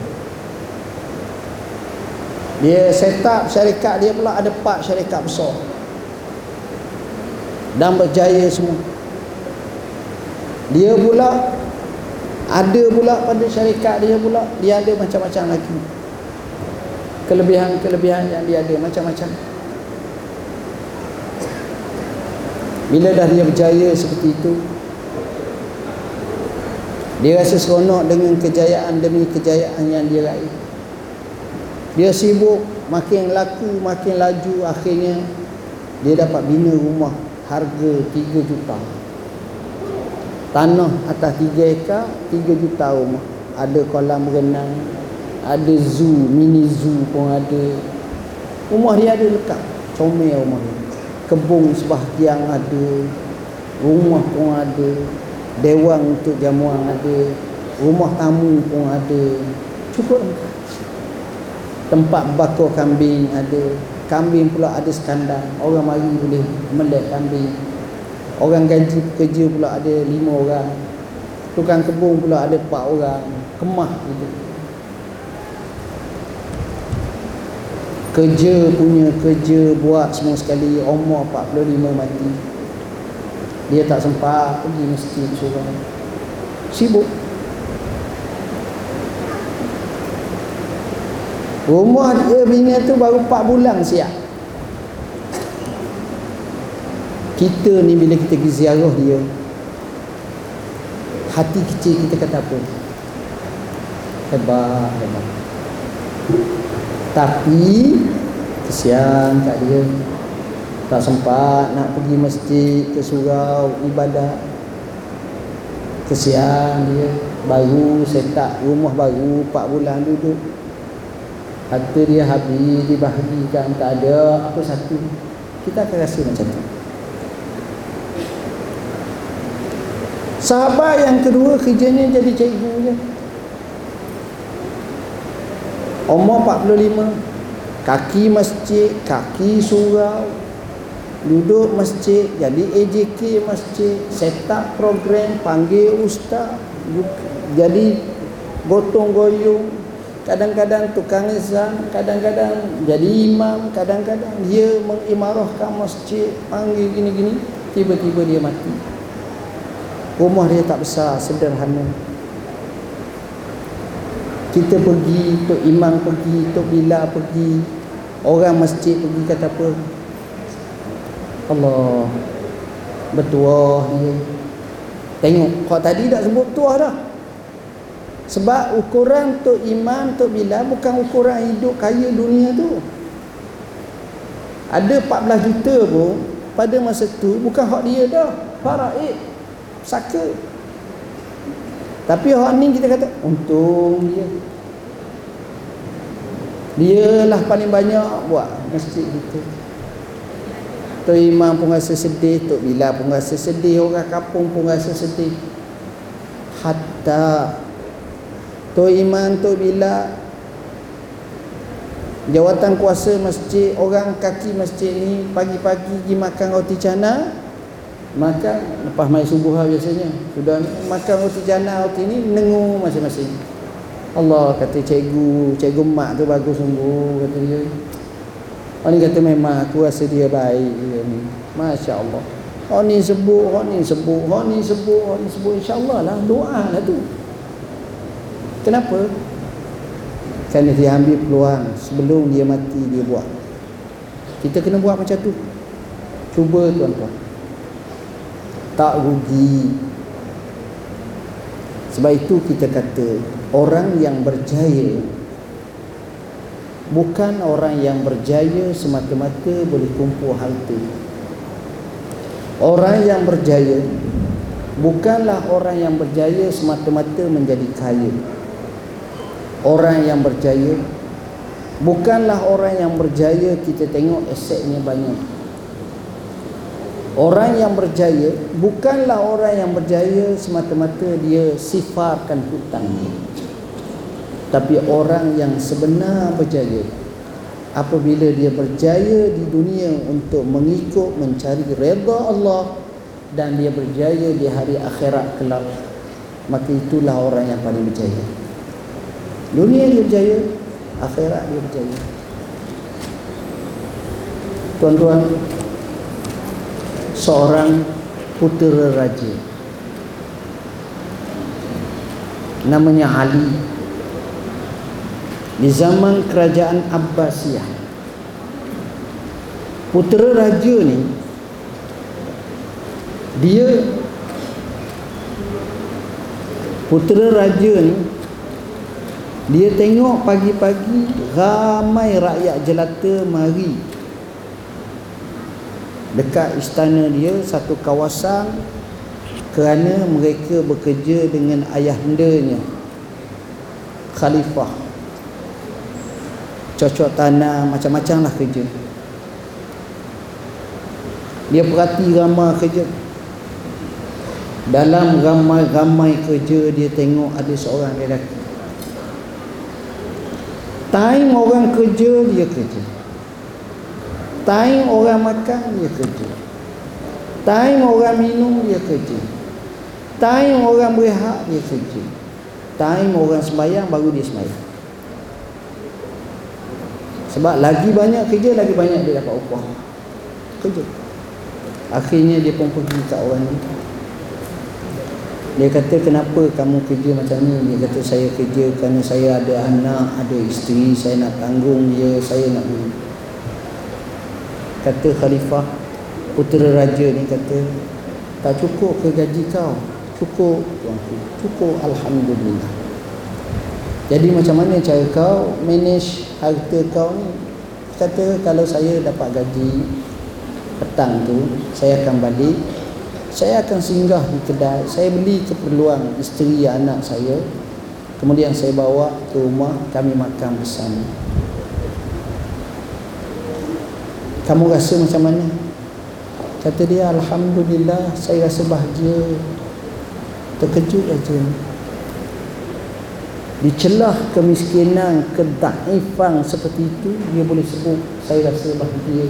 Speaker 1: Dia set up syarikat dia pula ada empat syarikat besar. Dan berjaya semua. Dia pula ada pula pada syarikat dia pula dia ada macam-macam lagi. Kelebihan-kelebihan yang dia ada macam-macam bila dah dia berjaya seperti itu dia rasa seronok dengan kejayaan demi kejayaan yang dia raih. Dia sibuk makin laku makin laju akhirnya dia dapat bina rumah harga 3 juta. Tanah atas 3 ekar 3 juta rumah. Ada kolam renang ada zoo mini zoo pun ada. Rumah dia ada lekat comel rumah dia kebun sebahagian ada rumah pun ada dewan untuk jamuan ada rumah tamu pun ada. Cukup. Tempat bakar kambing ada. Kambing pula ada sekandang. Orang mari boleh melek kambing. Orang gaji pekerja pula ada lima orang. Tukang kebun pula ada empat orang. Kemah gitu kerja punya kerja buat semua sekali umur 45 mati dia tak sempat pergi masjid surau sibuk Rumah dia bini tu baru 4 bulan siap. Kita ni bila kita pergi ziarah dia Hati kecil kita kata apa? Hebat, hebat Tapi Kesian kat dia. Tak sempat nak pergi masjid ke surau ibadat. Kesian dia. Baru set up rumah baru 4 bulan duduk. Harta dia habis dibahagikan. Tak ada apa satu. Kita akan rasa macam tu. Sahabat yang kedua kerjanya jadi cikgu je umur 45 kaki masjid kaki surau. Duduk masjid jadi AJK masjid. Set up program panggil ustaz. Jadi gotong goyong kadang-kadang tukang izan kadang-kadang jadi imam kadang-kadang dia mengimarahkan masjid. Panggil gini-gini tiba-tiba dia mati. Rumah dia tak besar sederhana kita pergi tok imam pergi tok bila pergi orang masjid pergi kata apa. Allah bertuah dia. Tengok kau tadi dah sebut tuah dah. Sebab ukuran Tok Imam, Tok Bilal bukan ukuran hidup kaya dunia tu. ada 14 juta pun pada masa tu bukan hak dia dah. Rakyat. Saka tapi hak ni kita kata untung dia. Dia lah paling banyak buat masjid kita. Tok Imam pun rasa sedih Tok Bila pun rasa sedih Orang kampung pun rasa sedih. Hatta Tok Imam Tok Bila Jawatan kuasa masjid Orang kaki masjid ni Pagi-pagi pergi makan roti cana Makan Lepas mai subuh lah biasanya Sudah makan roti cana Roti ni Nengu masing-masing Allah kata cikgu Cikgu mak tu bagus sungguh Kata dia Orang ni kata memang aku rasa dia baik dia ni. Masya Allah. Orang ni sebut, orang ni sebut, orang ni sebut, orang ni sebut. InsyaAllah lah doa lah tu. Kenapa? Kerana dia ambil peluang sebelum dia mati dia buat. Kita kena buat macam tu. Cuba tuan-tuan. Tak rugi. Sebab itu kita kata orang yang berjaya bukan orang yang berjaya semata-mata boleh kumpul harta. Orang yang berjaya bukanlah orang yang berjaya semata-mata menjadi kaya. Orang yang berjaya bukanlah orang yang berjaya kita tengok asetnya banyak orang yang berjaya bukanlah orang yang berjaya semata-mata dia sifarkan hutangnya tapi orang yang sebenar berjaya apabila dia berjaya di dunia untuk mengikut mencari redha Allah dan dia berjaya di hari akhirat kelak maka itulah orang yang paling berjaya. Dunia dia berjaya akhirat dia berjaya. Tuan-tuan seorang putera raja. Namanya Ali. Di zaman kerajaan Abbasiyah. Putera raja ni dia putera raja ni dia tengok pagi-pagi ramai rakyat jelata mari dekat istana dia satu kawasan kerana mereka bekerja dengan ayahandanya khalifah. Cocok tanah macam-macam lah kerja. Dia perhati ramai kerja. Dalam ramai-ramai kerja dia tengok ada seorang lelaki. Time orang kerja dia kerja time orang makan dia kerja. Time orang minum dia kerja. Time orang berehat dia kerja. Time orang sembahyang baru dia sembahyang. Sebab lagi banyak kerja lagi banyak dia dapat upah. Kerja. Akhirnya dia pun pergi kat orang ni. Dia kata kenapa kamu kerja macam ni? Dia kata saya kerja kerana saya ada anak ada isteri saya nak tanggung dia saya nak kata khalifah putera raja ni kata tak cukup ke gaji kau cukup tuanku cukup alhamdulillah jadi macam mana cara kau manage harta kau ni? Kata kalau saya dapat gaji petang tu, saya akan balik. Saya akan singgah di kedai. Saya beli keperluan isteri anak saya. Kemudian saya bawa ke rumah, kami makan bersama. Kamu rasa macam mana? Kata dia, Alhamdulillah, saya rasa bahagia. Terkejut aja ni di celah kemiskinan, kedaifan seperti itu dia boleh sebut saya rasa bahagia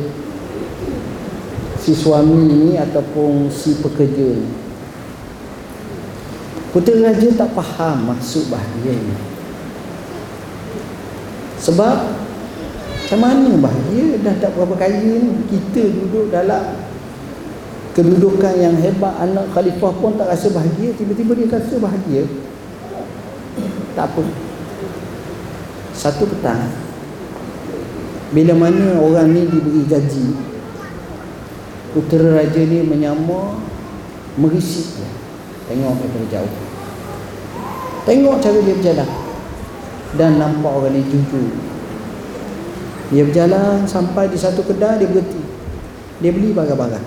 Speaker 1: si suami ini ataupun si pekerja ini putera raja tak faham maksud bahagia ini sebab macam mana bahagia dah tak berapa kaya ni kita duduk dalam kedudukan yang hebat anak khalifah pun tak rasa bahagia tiba-tiba dia rasa bahagia? Tak apa. Satu petang bila mana orang ni diberi gaji putera raja ni menyamar merisik dia. Tengok daripada jauh. Tengok cara dia berjalan. Dan nampak orang ni jujur dia berjalan sampai di satu kedai dia berhenti. Dia beli barang-barang.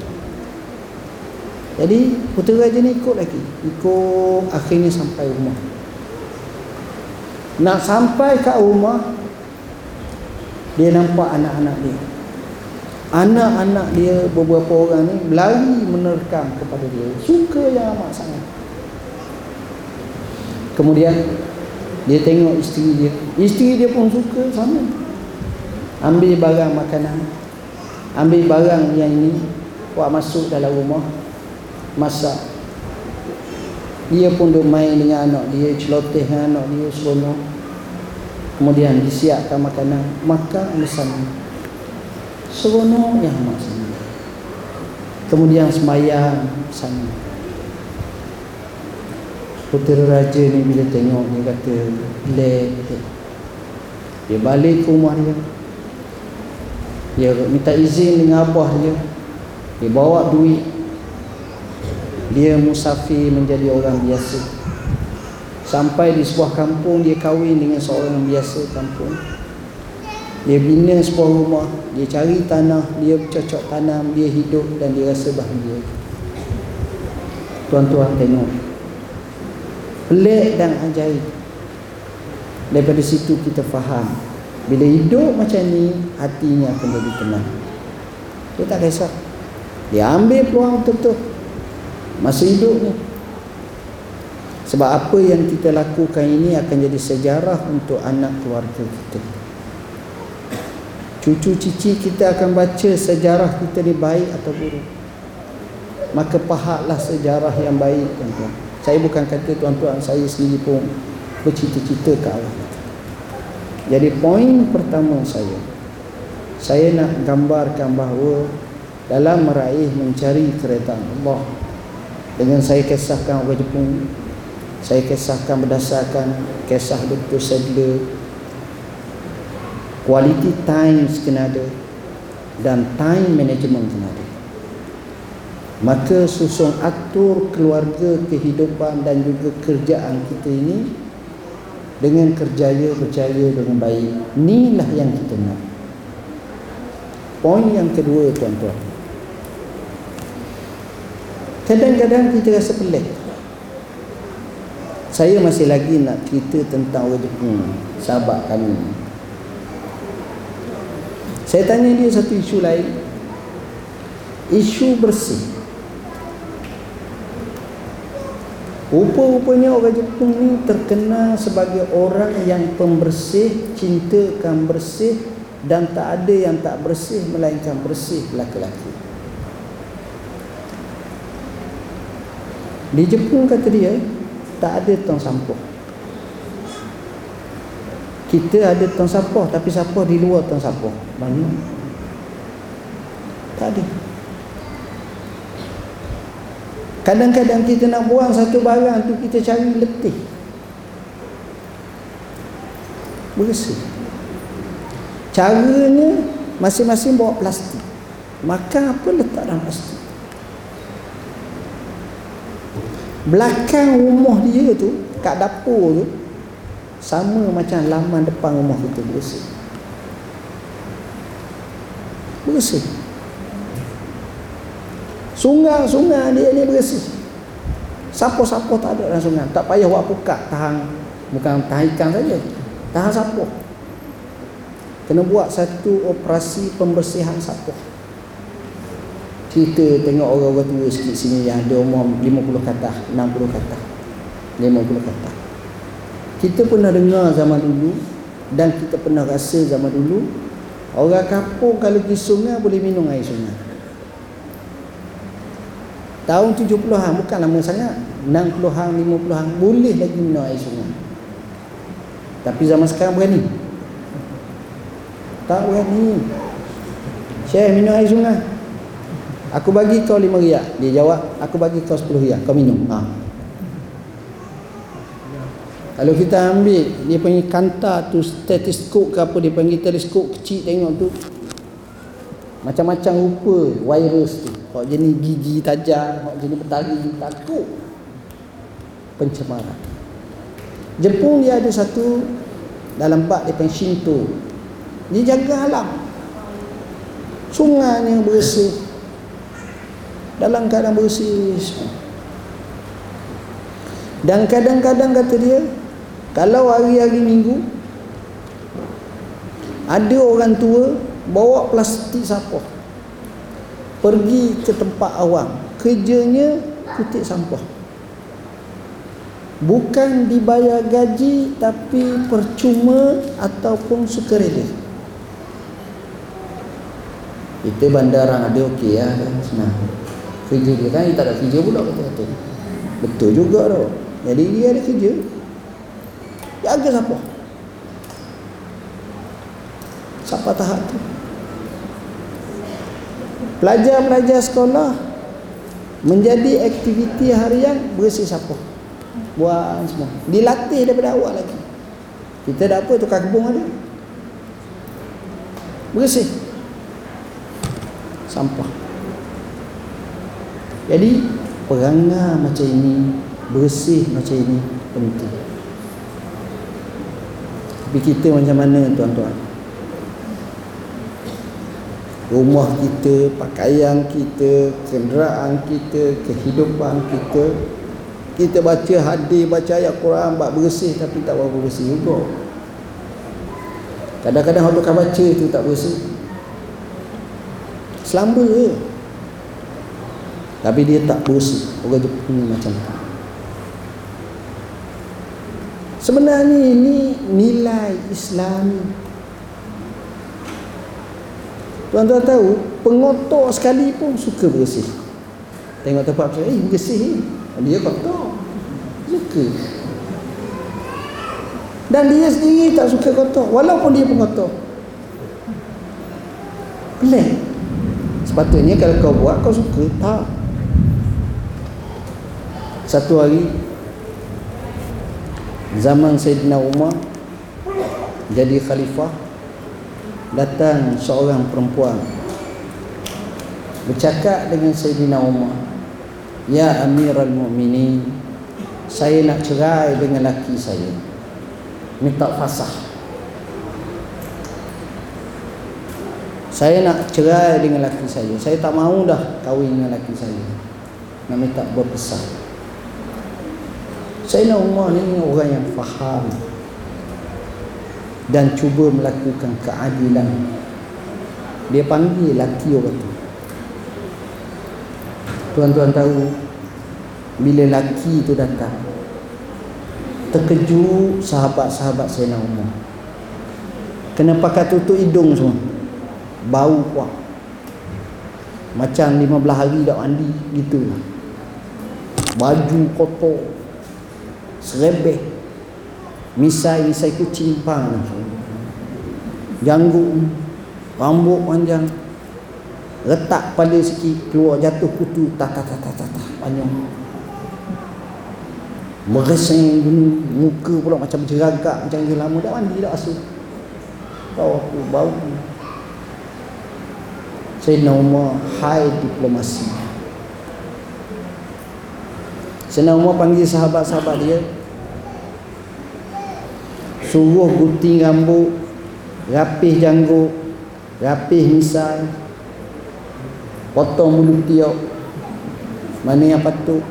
Speaker 1: Jadi putera raja ni ikut lagi. Ikut akhirnya sampai rumah. Nak sampai ke rumah dia nampak anak-anak dia. Anak-anak dia beberapa orang ni berlari menerkam kepada dia. Suka yang amat sangat. Kemudian dia tengok isteri dia. Isteri dia pun suka sama ambil barang makanan. Ambil barang yang ini. Buat masuk dalam rumah. Masak. Dia pun duk main dengan anak dia celoteh dengan anak dia seronok. Kemudian disiapkan makanan. Makan bersama. Seronok yang amat kemudian sembahyang bersama. Putera raja ni bila tengok dia kata lek dia balik ke rumah dia dia minta izin dengan abah dia. Dia bawa duit. Dia musafir menjadi orang biasa. Sampai di sebuah kampung dia kahwin dengan seorang biasa kampung. Dia bina sebuah rumah. Dia cari tanah. Dia cocok tanam. Dia hidup dan dia rasa bahagia. Tuan-tuan tengok. Pelik dan ajaib. Daripada situ kita faham bila hidup macam ni hatinya akan jadi tenang. Dia tak kisah. Dia ambil peluang betul-betul. Masa hidup ni. Sebab apa yang kita lakukan ini akan jadi sejarah untuk anak keluarga kita. Cucu cici kita akan baca sejarah kita ni baik atau buruk. Maka pahatlah sejarah yang baik tuan-tuan. Saya bukan kata tuan-tuan saya sendiri pun bercita-cita ke arah Jadi poin pertama saya saya nak gambarkan bahawa dalam meraih mencari kereta Allah dengan saya kisahkan orang Jepun saya kisahkan berdasarkan kisah Dr. Sadler quality time kena ada dan time management kena ada maka susun atur keluarga kehidupan dan juga kerjaan kita ini dengan kerjaya berjaya dengan baik. Inilah yang kita nak. Poin yang kedua tuan-tuan. Kadang-kadang kita rasa pelik. Saya masih lagi nak cerita tentang Jepun sahabat kami. Saya tanya dia satu isu lain. Isu bersih Rupa-rupanya orang Jepun ni terkenal sebagai orang yang pembersih, cintakan bersih dan tak ada yang tak bersih melainkan bersih laki-laki. Di Jepun kata dia, tak ada tong sampah. Kita ada tong sampah tapi sampah di luar tong sampah. Mana? Tak ada. Kadang-kadang kita nak buang satu barang tu kita cari letih. Bersih. Caranya masing-masing bawa plastik. Makan apa letak dalam plastik. Belakang rumah dia tu, kat dapur tu sama macam laman depan rumah kita bersih. Bersih. Sungai-sungai dia ni bersih. Sapo-sapo tak ada dalam sungai. Tak payah buat pukat tahan bukan tahan ikan saja. Tahan sapo. Kena buat satu operasi pembersihan sapo. Kita tengok orang-orang tua sikit sini yang ada umur 50 kata, 60 kata. 50 kata. Kita pernah dengar zaman dulu dan kita pernah rasa zaman dulu orang kampung kalau pergi sungai boleh minum air sungai. Tahun 70-an bukan lama sangat. 60-an, 50-an Boleh lagi minum air sungai. Tapi zaman sekarang berani. Tak berani. Syekh minum air sungai. Aku bagi kau 5 riak. Dia jawab Aku bagi kau 10 riak. Kau minum. Ha. Kalau kita ambil Dia punya kanta tu Stetoskop ke apa Dia panggil teleskop kecil Tengok tu. Macam-macam rupa Virus tu Hak jenis gigi tajam, hak jenis petari takut pencemaran. Jepun dia ada satu dalam bab dia Shinto. dia jaga alam sungai yang bersih dalam keadaan bersih dan kadang-kadang kata dia kalau hari-hari minggu ada orang tua bawa plastik sampah pergi ke tempat awam. Kerjanya kutip sampah. Bukan dibayar gaji tapi percuma ataupun sukarela kita bandaran ada okey ya kan? Senang. Kerja dia kan dia tak ada kerja pula kata-kata betul. Juga tau jadi dia ada kerja. Jaga siapa siapa tahap tu pelajar-pelajar sekolah menjadi aktiviti harian bersih siapa? Buat semua. Dilatih daripada awal lagi. Kita dah apa tukar kebun ada? Bersih. Sampah. Jadi perangai macam ini bersih macam ini penting. Tapi kita macam mana tuan-tuan rumah kita pakaian kita kenderaan kita kehidupan kita. Kita baca hadis baca ayat Quran buat bersih tapi tak berapa bersih juga. Kadang-kadang orang baca tu tak bersih. Selamba je. Tapi dia tak bersih. Orang Jepun macam tu. Sebenarnya ini nilai Islam tuan-tuan tahu pengotor sekali pun suka bersih tengok tempat tu eh bersih dia kotor. Suka. Dan dia sendiri tak suka kotor walaupun dia pengotor pelik. Sepatutnya kalau kau buat kau suka Tak? Satu hari Zaman Sayyidina Umar Jadi khalifah Datang seorang perempuan Bercakap dengan Sayyidina Umar Ya Amirul Mu'minin Saya nak cerai dengan laki saya Minta fasah Saya nak cerai dengan laki saya. Saya tak mahu dah kahwin dengan laki saya. Nak minta berpisah. Saya nak Umar ni orang yang faham dan cuba melakukan keadilan. Dia panggil laki orang tu. Tuan-tuan tahu bila laki tu datang terkejut sahabat-sahabat nak Umar. Kena pakai tutup hidung semua bau kuat macam 15 hari tak mandi gitu baju kotor serebeh misai-misai kucing pang janggut rambut panjang. Letak pada sikit keluar jatuh kutu tak tak tak tak tak, tak panjang. Meresing muka pula macam jeragak macam dia lama dah mandi dah asuh tahu aku bau Sayyidina Umar high diplomasi Sayyidina Umar panggil sahabat-sahabat dia Suruh gunting rambut Rapih janggut Rapih misal Potong bulu tiok. Mana yang patut?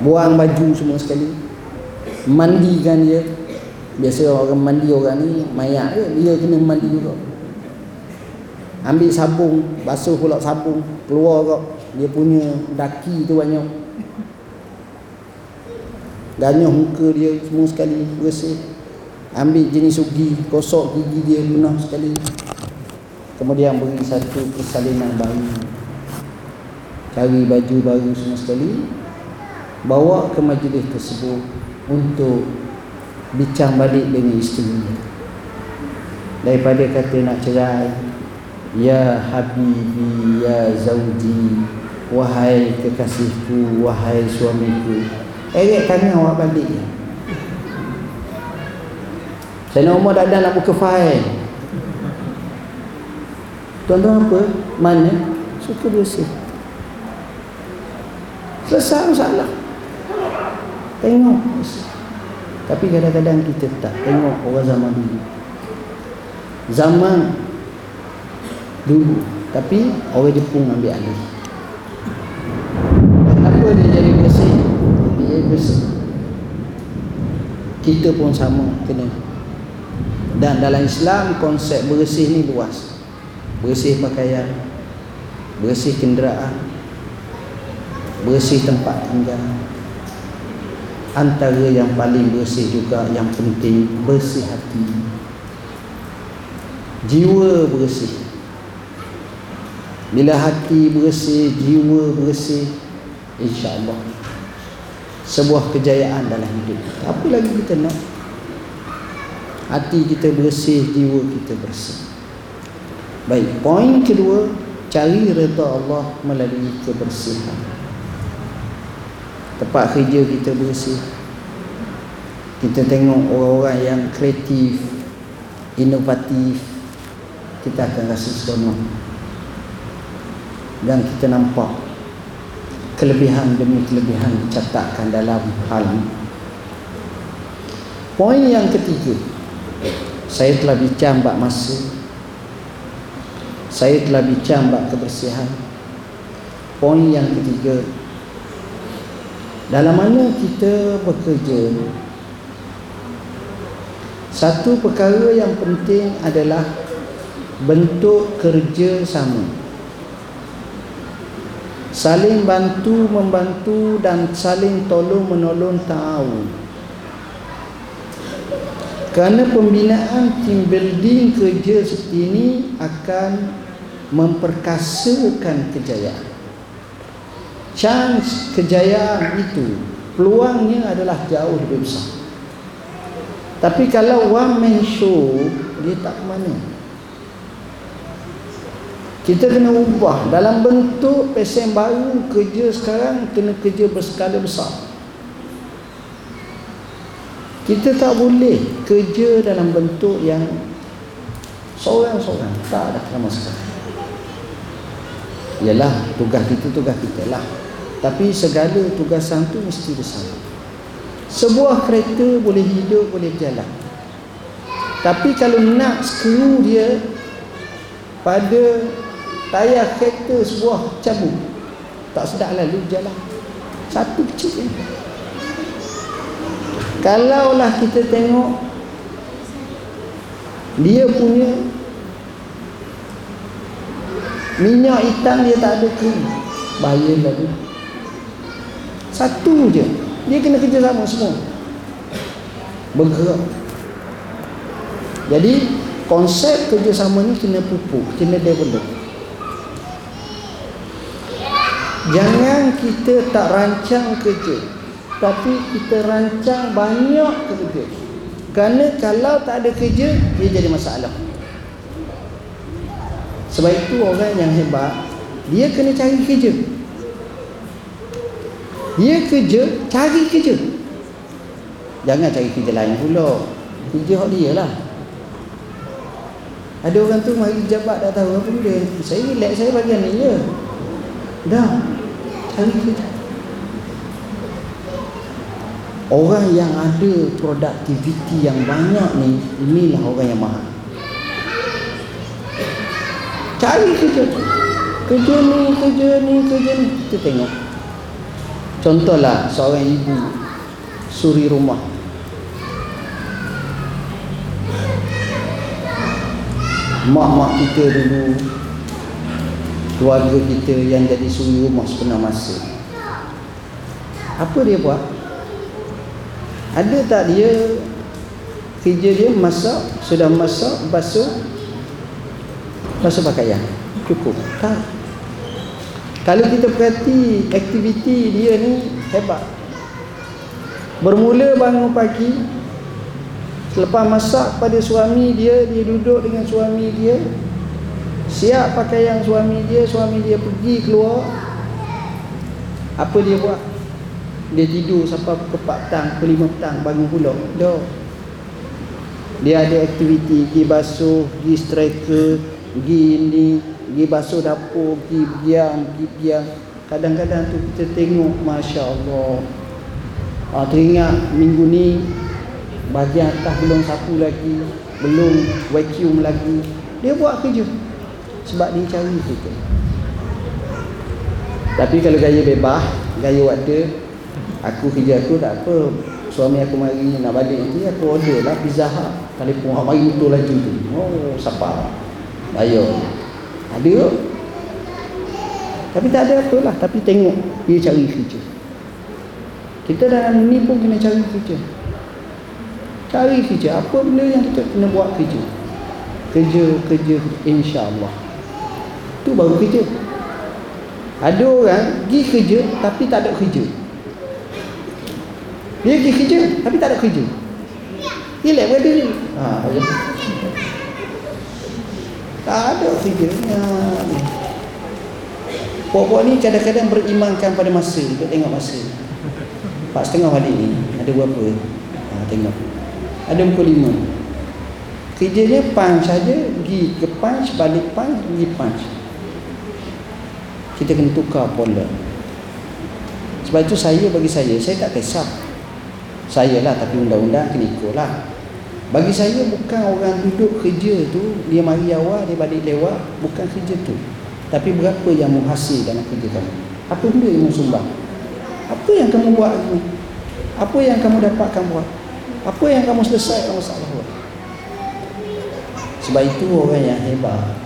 Speaker 1: Buang baju semua sekali. Mandikan dia. Biasa orang mandi orang ni Mayak ke Dia kena mandi juga. Ambil sabung basuh pula sabung. Keluar kok. Dia punya daki tu banyak. Ganyah muka dia semua sekali bersih ambil jenis ugi kosok gigi dia penuh sekali. Kemudian beri satu persalinan baru cari baju baru semua sekali. Bawa ke majlis tersebut untuk bincang balik dengan isteri daripada kata nak cerai Ya Habibi Ya Zawji Wahai kekasihku Wahai suamiku. Eret tangan awak balik Saya nak umur dah nak buka file. Tuan-tuan apa? Mana? Suka bersih Selesai masalah. Tengok. Tapi kadang-kadang kita tak Tengok orang zaman dulu. Zaman dulu. Tapi orang Jepun ambil alih. Kenapa dia jadi bersih? Dia bersih. Kita pun sama kena dan dalam Islam konsep bersih ni luas. Bersih pakaian bersih kenderaan bersih tempat tinggal. Antara yang paling bersih juga yang penting bersih hati. Jiwa bersih. Bila hati bersih jiwa bersih insya-Allah sebuah kejayaan dalam hidup. Apa lagi kita nak hati kita bersih jiwa kita bersih. Baik poin kedua cari redha Allah melalui kebersihan. Tempat kerja kita bersih. Kita tengok orang-orang yang kreatif inovatif kita akan rasa seronok. Dan kita nampak kelebihan demi kelebihan catatkan dalam hal ini poin yang ketiga saya telah bincang bab masa. Saya telah bincang bab kebersihan. Poin yang ketiga dalam mana kita bekerja? Satu perkara yang penting adalah bentuk kerja sama. Saling bantu membantu dan saling tolong menolong tahu kerana pembinaan team building kerja seperti ini akan memperkasakan kejayaan. Chance kejayaan itu peluangnya adalah jauh lebih besar. Tapi kalau one man show dia tak mana. Kita kena ubah. Dalam bentuk pesen baru kerja sekarang kena kerja berskala besar kita tak boleh kerja dalam bentuk yang seorang-seorang. Tak ada sama sekali ialah tugas kita tugas kita lah. Tapi segala tugasan tu mesti bersama. Sebuah kereta boleh hidup boleh jalan tapi kalau nak skru dia pada tayar kereta sebuah cabut tak sedap lalu jalan. Satu kecil je kalaulah kita tengok dia punya minyak hitam dia tak ada krim bahaya lagi satu je. Dia kena kerja sama semua. Bergerak. Jadi konsep kerjasama ni kena pupuk, kena develop. Jangan kita tak rancang kerja Tapi kita rancang banyak kerja Kerana kalau tak ada kerja Dia jadi masalah Sebab itu orang yang hebat Dia kena cari kerja dia kerja, cari kerja. Jangan cari kerja lain pula. Kerja hak dia lah. Ada orang tu mari jabat dah tahu apa dia. Saya relax saya bagian ni je. Dah. Cari kerja. Orang yang ada produktiviti yang banyak ni, inilah orang yang mahal. Cari kerja. Kerja ni, kerja ni, kerja ni. Kita tengok. Contohlah seorang ibu suri rumah. Mak-mak kita dulu keluarga kita yang jadi suri rumah sepenuh masa. Apa dia buat? Ada tak dia kerja dia masak, sudah masak, basuh basuh pakaian. Cukup. Tak. Kalau kita perhati aktiviti dia ni hebat. Bermula bangun pagi Selepas masak pada suami dia Dia duduk dengan suami dia Siap pakaian suami dia Suami dia pergi keluar Apa dia buat? Dia tidur sampai ke petang Ke lima petang bangun pula Dah Dia ada aktiviti Pergi basuh Pergi striker Pergi ini pergi basuh dapur, pergi biang, pergi biang. Kadang-kadang tu kita tengok, Masya Allah. Ah, teringat minggu ni, bahagian atas belum sapu lagi. belum vacuum lagi dia buat kerja sebab dia cari kerja tapi kalau gaya bebas gaya waktu aku kerja aku tak apa. Suami aku mari nak balik nanti aku order lah pizza hut. Telefon ha mari betul laju tu. Oh siapa? Bayar ada? Tapi tak ada apa lah. Tapi tengok dia cari kerja kita dalam ni pun kena cari kerja cari kerja apa benda yang kita kena buat kerja? Kerja kerja insyaAllah. Tu baru kerja. Ada orang pergi kerja tapi tak ada kerja dia pergi kerja tapi tak ada kerja. Relax berada ni ha, ya. tak ada kerja ha. Puak-puak ni kadang-kadang berimankan pada masa Kita tengok masa. Empat setengah balik ni Ada berapa? Ha, Tengok. Ada pukul lima. Kerjanya punch saja Pergi ke punch Balik punch Pergi punch. Kita kena tukar pola. Sebab itu saya bagi saya Saya tak kisah Saya lah tapi undang-undang kena ikut lah bagi saya bukan orang duduk kerja tu Dia mari awal, dia balik lewat Bukan kerja tu tapi berapa yang menghasil dalam kerja kamu? Apa benda yang sumbang? Apa yang kamu buat ini? Apa yang kamu dapatkan buat? Apa yang kamu selesaikan masalah buat? Sebab itu orang yang hebat.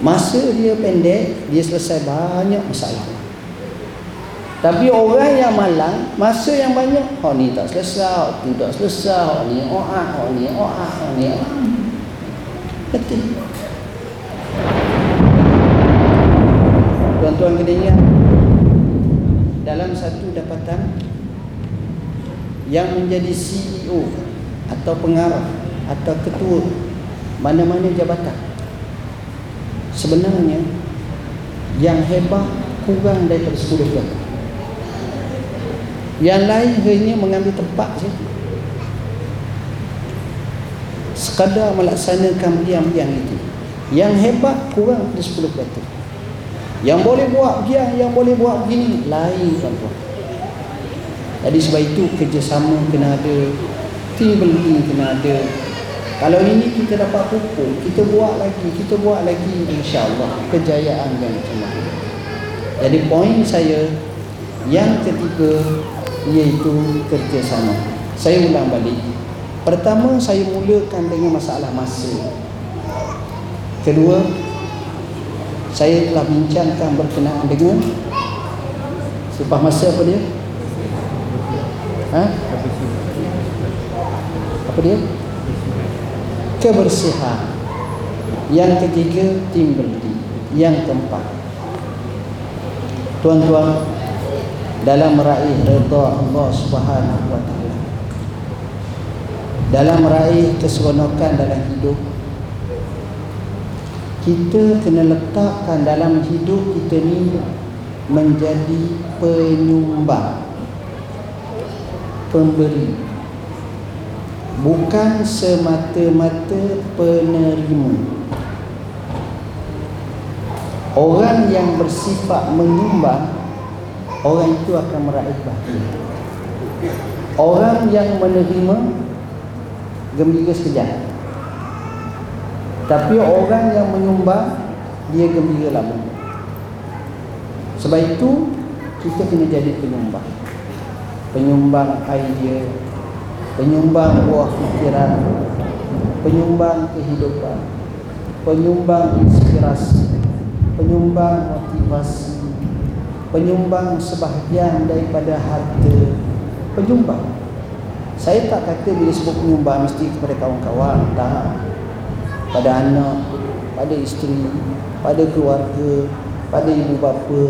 Speaker 1: Masa dia pendek, dia selesai banyak masalah. Tapi orang yang malang, masa yang banyak, oh ni tak selesai, oh, tu tak selesai, oh ni oh ah, oh ni oh ah, oh ni oh ah. Betul. tuan-tuan kena dalam satu dapatan yang menjadi CEO atau pengarah atau ketua mana-mana jabatan sebenarnya yang hebat kurang daripada 10 orang yang lain hanya mengambil tempat saja sekadar melaksanakan biang-biang itu yang hebat kurang daripada 10 orang yang boleh buat begini, yang boleh buat begini lain tuan-tuan. Jadi sebab itu kerjasama kena ada, team building kena ada. Kalau ini kita dapat pupuk, kita buat lagi, kita buat lagi insya-Allah kejayaan yang cuma. Jadi poin saya yang ketiga iaitu kerjasama. Saya ulang balik. Pertama saya mulakan dengan masalah masa. Kedua, saya telah bincangkan berkenaan dengan Supah masa apa dia? Ha? Apa dia? Kebersihan Yang ketiga Tim building Yang keempat Tuan-tuan Dalam meraih reda Allah subhanahu wa ta'ala. Dalam meraih keseronokan dalam hidup kita kena letakkan dalam hidup kita ni menjadi penyumbang pemberi. Bukan semata-mata penerima orang yang bersifat menyumbang orang itu akan meraih bahagia orang yang menerima gembira sekejap. Tapi orang yang menyumbang Dia gembira lama. Sebab itu Kita kena jadi penyumbang. Penyumbang idea Penyumbang buah fikiran Penyumbang kehidupan Penyumbang inspirasi Penyumbang motivasi Penyumbang sebahagian daripada harta Penyumbang Saya tak kata bila sebut penyumbang Mesti kepada kawan-kawan Tak pada anak, pada isteri, pada keluarga, pada ibu bapa,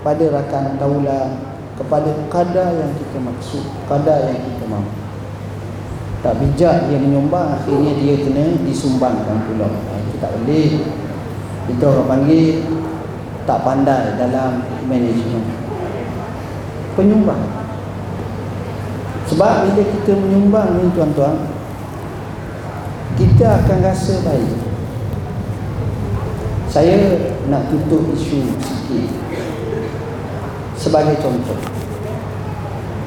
Speaker 1: pada rakan taulan, kepada kadar yang kita maksud, kadar yang kita mahu. Tak bijak dia menyumbang, akhirnya dia kena disumbangkan pula. Itu tak boleh. Itu orang panggil tak pandai dalam manajemen. Penyumbang. Sebab bila kita menyumbang ni tuan-tuan, kita akan rasa baik saya nak tutup isu sikit sebagai contoh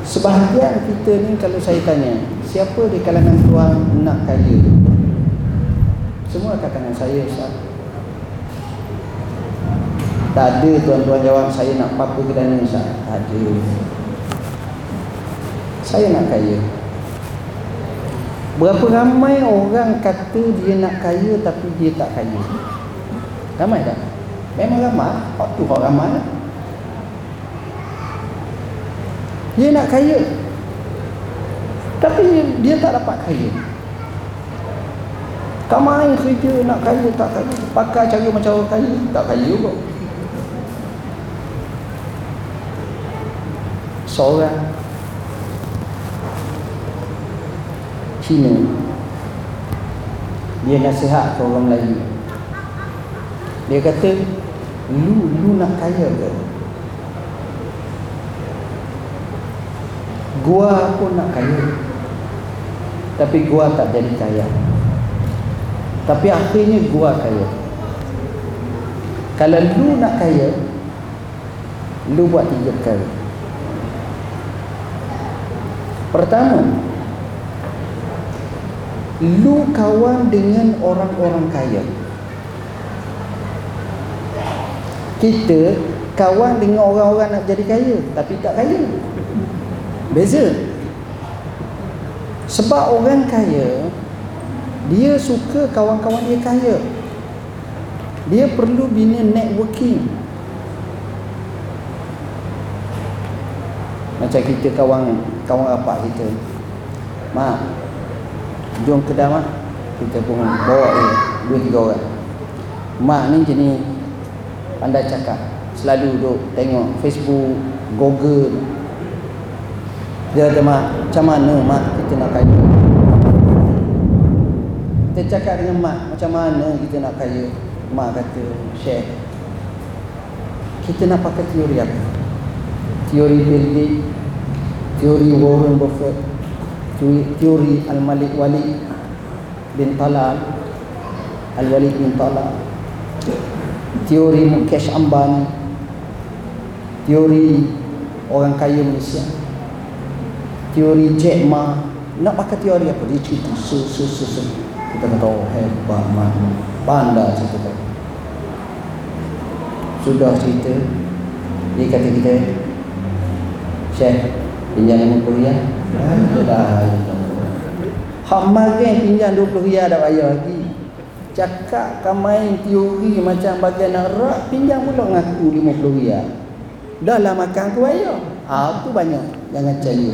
Speaker 1: sebahagian kita ni kalau saya tanya siapa di kalangan tuan nak kaya Semua kat tangan saya Ustaz. Tak ada tuan-tuan jawab saya nak apa ke dana Ustaz. Tak ada. Saya nak kaya. Berapa ramai orang kata dia nak kaya tapi dia tak kaya? Ramai tak? Memang ramai. Hak tu hak ramai. Dia nak kaya. Tapi dia, tak dapat kaya. Kamai kerja nak kaya tak kaya. Pakai cara macam orang kaya tak kaya juga. Seorang. Cina. Dia nasihat ke orang Melayu. Dia kata Lu, lu nak kaya ke? Gua pun nak kaya. Tapi gua tak jadi kaya. Tapi akhirnya gua kaya. Kalau lu nak kaya Lu buat tiga perkara Pertama Lu kawan dengan orang-orang kaya. Kita kawan dengan orang-orang nak jadi kaya Tapi tak kaya. Beza. Sebab orang kaya Dia suka kawan-kawan dia kaya. Dia perlu bina networking. Macam kita kawan kawan rapat kita. Mak, jom kedai mak. Kita pun bawa dia dua tiga orang. Mak ni jenis pandai cakap. Selalu duduk tengok Facebook, Google. Dia kata mak, macam mana mak kita nak kaya? Kita cakap dengan mak, macam mana kita nak kaya? Mak kata, share. Kita nak pakai teori apa? teori Gates, teori Warren Buffett, teori Al-Malik Walid bin Talal, Al-Walid bin Talal, teori Mukesh Ambani, teori orang kaya Malaysia, teori Jack Ma. Nak pakai teori apa? Dia cerita su su su su. Kita kata oh hebat mak, pandai cerita. Sudah cerita, dia kata kita Syekh pinjam puluh riyal dah hak magen pinjam dua puluh riyal dah bayar lagi. Cakap kau main teori macam bagian nak pinjam pula ngaku lima puluh riyal dah lah makan aku bayar. Ha, tu banyak. Jangan cari.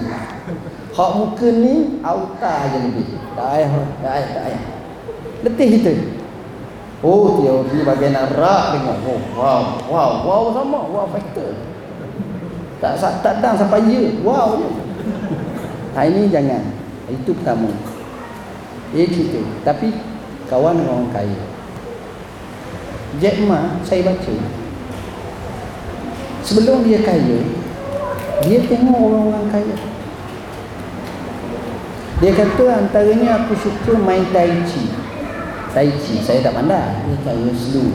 Speaker 1: Hak muka ni auta je lebih. Tak payah tak payah tak payah. Letih kita. Oh teori bagian nak tengok. Oh wow wow wow sama. Wow factor tak tak datang sampai ya. Wow je. Ha ini jangan. Itu pertama. Dia cerita. Tapi kawan orang kaya. Jack Ma saya baca. Sebelum dia kaya, dia tengok orang-orang kaya. Dia kata antaranya aku suka main tai chi. Tai chi saya tak pandai. Dia kaya slow.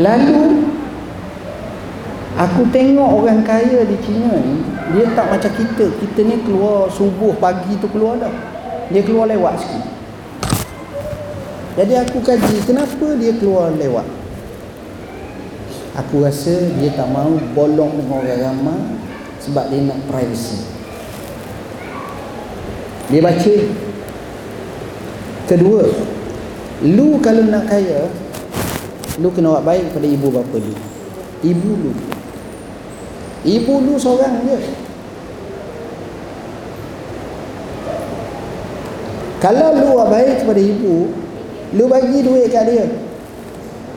Speaker 1: Lalu Aku tengok orang kaya di China ni Dia tak macam kita. Kita ni keluar subuh pagi tu keluar dah. Dia keluar lewat sikit. Jadi aku kaji Kenapa dia keluar lewat? Aku rasa dia tak mau bolong dengan orang ramai Sebab dia nak privacy. Dia baca. Kedua Lu kalau nak kaya Lu kena buat baik pada ibu bapa lu Ibu lu Ibu lu seorang je. Kalau lu baik kepada ibu, lu bagi duit kat dia.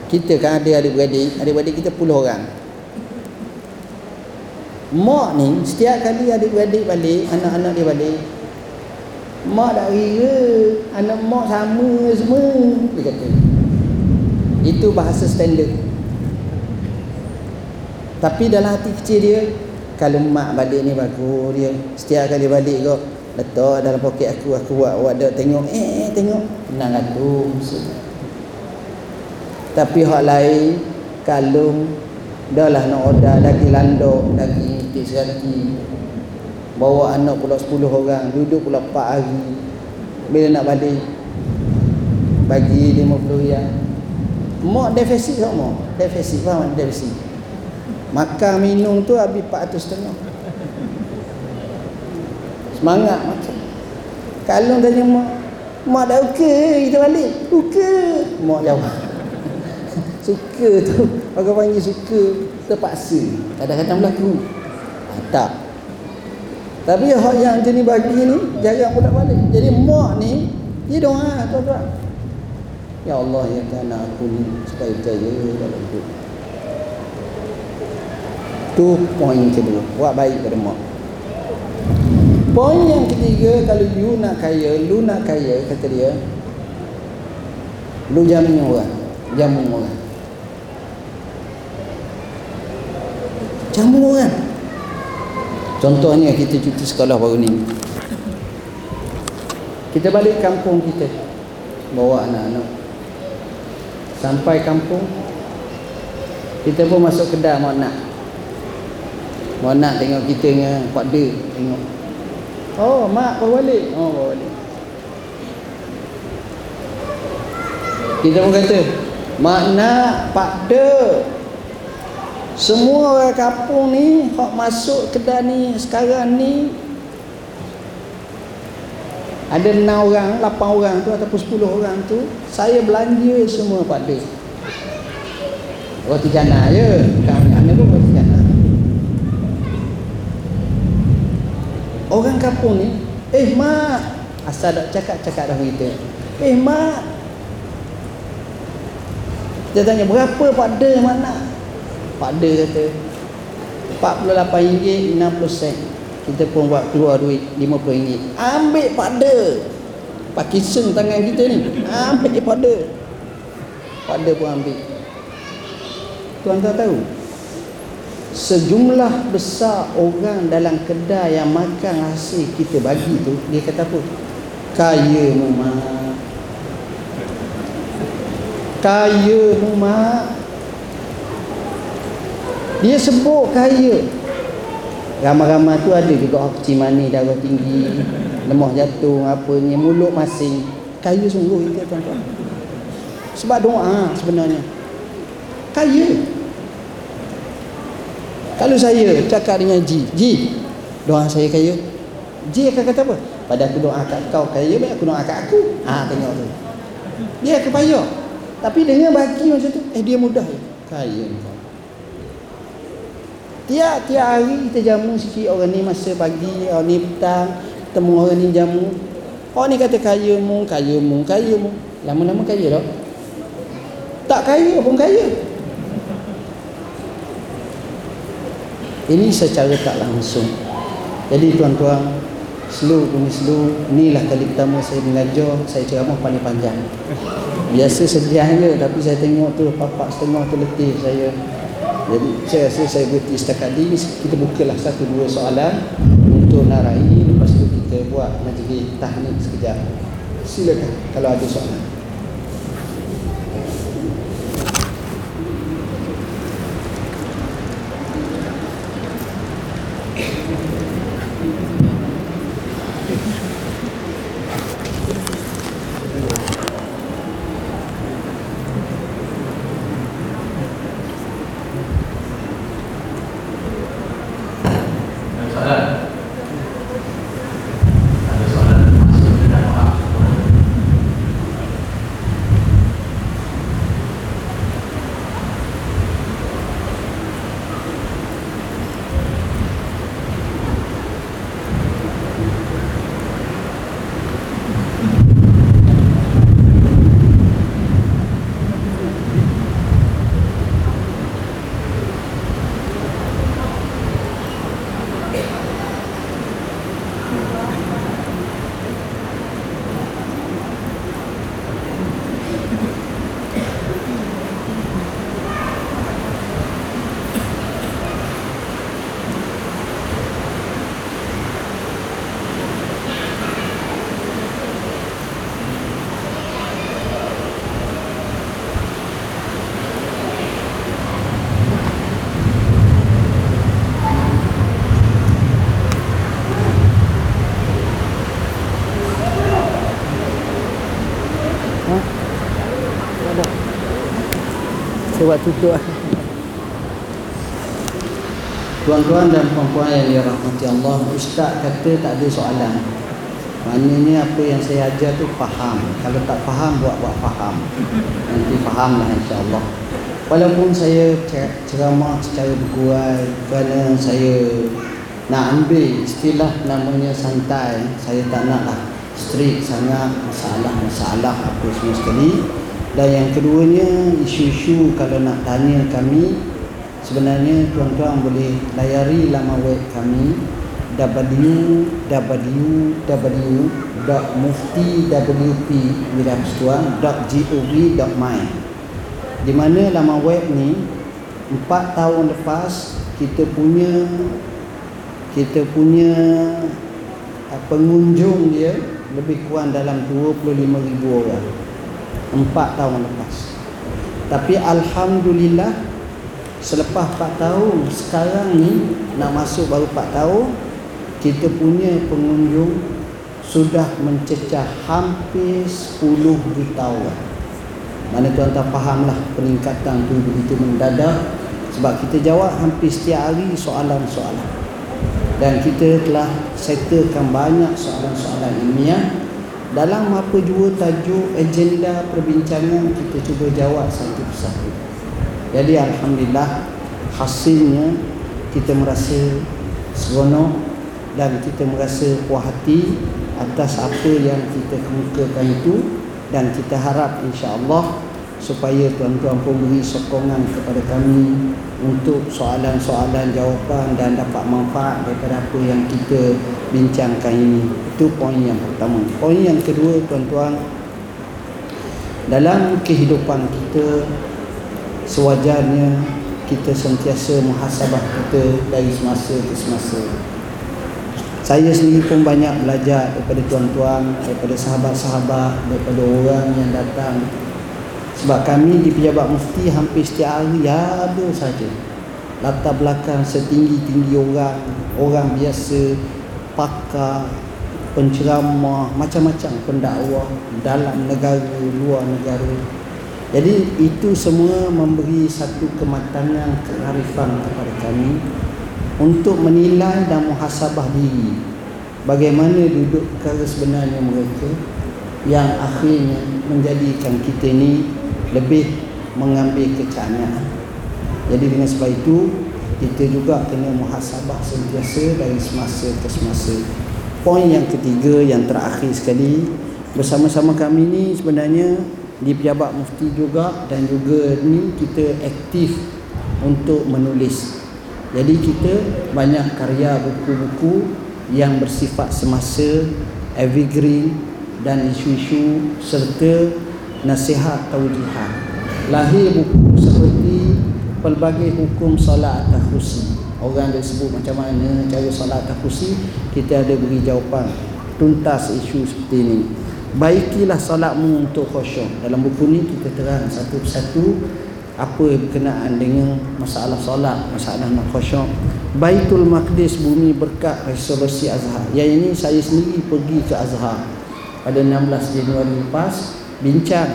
Speaker 1: Kita kan ada adik-beradik, adik-beradik kita puluh orang. Mak ni setiap kali adik-beradik balik, anak-anak dia balik. Mak tak kira anak mak sama semua, dia kata. Itu bahasa standard. Tapi dalam hati kecil dia Kalau mak balik ni bagus dia Setiap kali balik kau Letak dalam poket aku Aku buat dah tengok. Eh, eh tengok. Tenang aku Tapi hak lain Kalau Dah lah nak order Daging landok Daging itik serati Bawa anak pula 10 orang Duduk pula 4 hari. Bila nak balik bagi 50 riyal mak defisit tak mak? Defisit faham defisit makan minum tu habis 400 setengah semangat makan kalau tanya mak mak dah okey kita balik okey mak jawab suka tu. Orang panggil suka terpaksa. Kadang-kadang berlaku. Ah, tak. Tapi hak yang jenis bagi ni jarang pula balik. Jadi mak ni dia doa tuan-tuan. Ya Allah ya kan aku ni supaya jaya dalam hidup tu poin kedua buat baik pada mak. Poin yang ketiga kalau you nak kaya lu nak kaya kata dia lu jamin orang. Jamu orang. Jamu orang. Contohnya kita cuti sekolah baru ni. Kita balik kampung kita. Bawa anak-anak. Sampai kampung kita pun masuk kedai mak nak mak nak tengok kita dengan Pak De tengok. Oh mak bawa balik. Oh bawa balik. Kita pun kata mak nak Pak De semua orang kampung ni hak masuk kedai ni sekarang ni ada 6 orang, 8 orang tu ataupun 10 orang tu saya belanja semua pada roti jana je. Bukan anak tu roti jana orang kampung ni eh mak. Asal tak cakap-cakap dah kita eh mak. Dia tanya berapa pada mana Pak De kata. RM48 60 sen. Kita pun buat keluar duit RM50 ambil Pak De. Pakai seng tangan kita ni. Ambil Pak De. Pun ambil. Tuan-tuan tahu sejumlah besar orang dalam kedai yang makan hasil kita bagi tu dia kata apa? Kaya mu mak kaya mu mak dia sebut kaya. Ramai-ramai tu ada juga orang kecil manis darah tinggi lemah jantung apa ni mulut masing. Kaya sungguh kita tuan-tuan. Sebab doa sebenarnya. Kaya kalau saya cakap dengan Ji Ji doa saya kaya Ji akan kata apa pada aku doa kat kau kaya baik aku doa kat aku ha tengok tu dia akan payah tapi dengan bagi macam tu eh dia mudah kaya Tiap-tiap hari kita jamu sikit orang ni masa pagi, orang ni petang, temu orang ni jamu. Orang ni kata kaya mu, kaya mu, kaya mu. Lama-lama kaya dah. Tak kaya pun kaya. Ini secara tak langsung. Jadi tuan-tuan, slow punya slow, inilah kali pertama saya mengajar, saya ceramah paling panjang. Biasa sediah je, tapi saya tengok tu papak setengah tu letih saya. Jadi saya rasa saya berhenti setakat ini kita bukalah satu dua soalan untuk narai lepas tu kita buat majlis tahnik sekejap. Silakan kalau ada soalan. Buat tutup Tuan-tuan dan puan-puan yang dirahmati Allah Ustaz kata tak ada soalan. Maknanya apa yang saya ajar tu faham. Kalau tak faham buat-buat faham. Nanti faham lah insyaAllah. Walaupun saya ceramah secara berkuat Kerana saya nak ambil istilah namanya santai Saya tak nak lah strict sangat masalah-masalah apa semua sekali Dan yang keduanya isu-isu kalau nak tanya kami Sebenarnya tuan-tuan boleh layari laman web kami www.muftiwp.gov.my Di mana laman web ni 4 tahun lepas kita punya kita punya uh, pengunjung dia lebih kurang dalam 25,000 orang 4 tahun lepas. Tapi Alhamdulillah Selepas 4 tahun Sekarang ni Nak masuk baru 4 tahun Kita punya pengunjung Sudah mencecah Hampir 10 juta orang. Mana tuan-tuan faham lah Peningkatan tu begitu mendadak Sebab kita jawab hampir setiap hari Soalan-soalan. Dan kita telah Settlekan banyak soalan-soalan ilmiah dalam apa jua tajuk agenda perbincangan kita cuba jawab satu persatu. Jadi Alhamdulillah hasilnya kita merasa seronok dan kita merasa puas hati atas apa yang kita kemukakan itu dan kita harap insya-Allah supaya tuan-tuan pun beri sokongan kepada kami untuk soalan-soalan jawapan dan dapat manfaat daripada apa yang kita bincangkan ini. Itu poin yang pertama. Poin yang kedua tuan-tuan dalam kehidupan kita sewajarnya kita sentiasa muhasabah kita dari semasa ke semasa saya sendiri pun banyak belajar daripada tuan-tuan daripada sahabat-sahabat daripada orang yang datang sebab kami di pejabat mufti hampir setiap hari ada saja latar belakang setinggi-tinggi orang orang biasa pakar penceramah macam-macam pendakwah dalam negara luar negara jadi itu semua memberi satu kematangan kearifan kepada kami untuk menilai dan muhasabah diri bagaimana duduk perkara sebenarnya mereka yang akhirnya menjadikan kita ini lebih mengambil kecanyaan. Jadi dengan sebab itu kita juga kena muhasabah sentiasa dari semasa ke semasa. Poin yang ketiga yang terakhir sekali bersama-sama kami ni sebenarnya di pejabat mufti juga dan juga ni kita aktif untuk menulis. Jadi kita banyak karya buku-buku yang bersifat semasa, evergreen dan isu-isu serta nasihat taujihan. Lahir buku seperti pelbagai hukum solat tahusi. Orang dia sebut macam mana cara solat tahusi, kita ada beri jawapan. Tuntas isu seperti ini. Baikilah salatmu untuk khusyuk dalam buku ni kita terang satu persatu apa yang berkenaan dengan masalah solat masalah nak khusyuk Baitul Maqdis bumi berkat resolusi Azhar. Yang ini saya sendiri pergi ke Azhar. Pada 16 Januari lepas bincang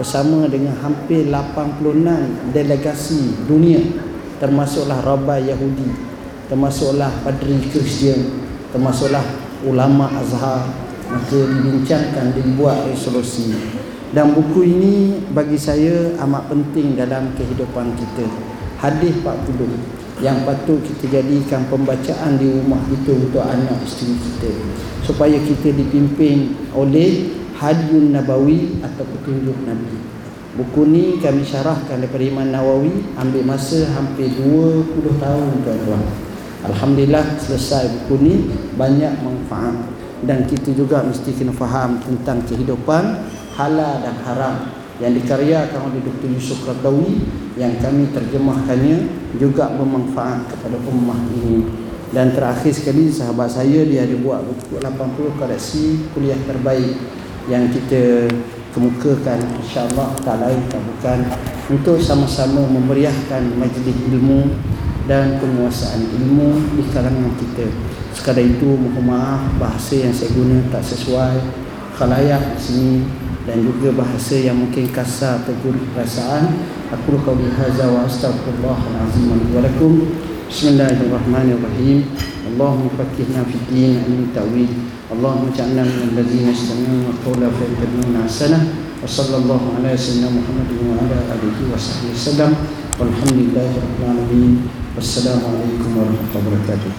Speaker 1: bersama dengan hampir 86 delegasi dunia termasuklah rabai Yahudi termasuklah padri Kristian termasuklah ulama Azhar maka dibincangkan dibuat resolusi. Dan buku ini bagi saya amat penting dalam kehidupan kita. Hadis 40 yang patut kita jadikan pembacaan di rumah kita untuk anak isteri kita supaya kita dipimpin oleh hadiyun nabawi atau petunjuk nabi. Buku ni kami syarahkan daripada Imam Nawawi ambil masa hampir 20 tahun tuan-tuan. Alhamdulillah selesai buku ni banyak manfaat. Dan kita juga mesti kena faham tentang kehidupan halal dan haram yang dikaryakan oleh Dr. Yusuf Qardawi yang kami terjemahkannya juga bermanfaat kepada ummah ini. Dan terakhir sekali sahabat saya dia ada buat buku 80 koleksi kuliah terbaik yang kita kemukakan insyaAllah tak lain tak bukan untuk sama-sama memeriahkan majlis ilmu dan penguasaan ilmu di kalangan kita. Sekadar itu mohon maaf bahasa yang saya guna tak sesuai khalayak di sini dan juga bahasa yang mungkin kasar ataupun perasaan. Aku qauli hadza wa astaghfirullahalazim. Wa lakum بسم الله الرحمن الرحيم. اللهم فكهنا في الدين علم التأويل. اللهم اجعلنا من الذين يستمعون القول فيتبعون أحسنه. وصلى الله على سيدنا
Speaker 2: محمد وعلى آله وصحبه وسلم. والحمد لله رب العالمين. والسلام عليكم ورحمة الله وبركاته.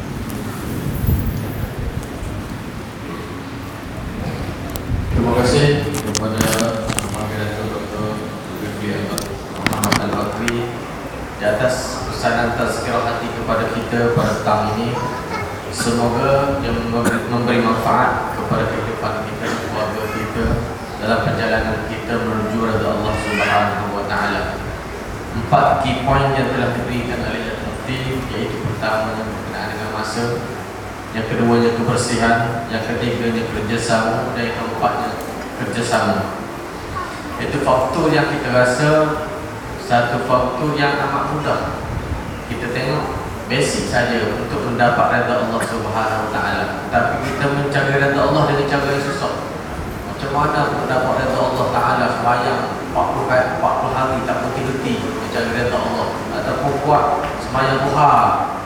Speaker 2: Kita pada petang ini. Semoga dia memberi, manfaat kepada kehidupan kita, keluarga kita dalam perjalanan kita menuju rada Allah Subhanahu taala. Empat key point yang telah diberikan oleh Yang Mufti iaitu pertama yang berkenaan dengan masa yang keduanya kebersihan, yang ketiganya kerjasama dan yang keempatnya kerjasama. Itu faktor yang kita rasa satu faktor yang amat mudah. Kita tengok basic saja untuk mendapat redha Allah Subhanahu Taala. Tapi kita mencari redha Allah dengan cara yang susah. Macam mana mendapat redha Allah Taala sembahyang 40 hari, 40 hari tak berhenti mencari redha Allah ataupun buat sembahyang duha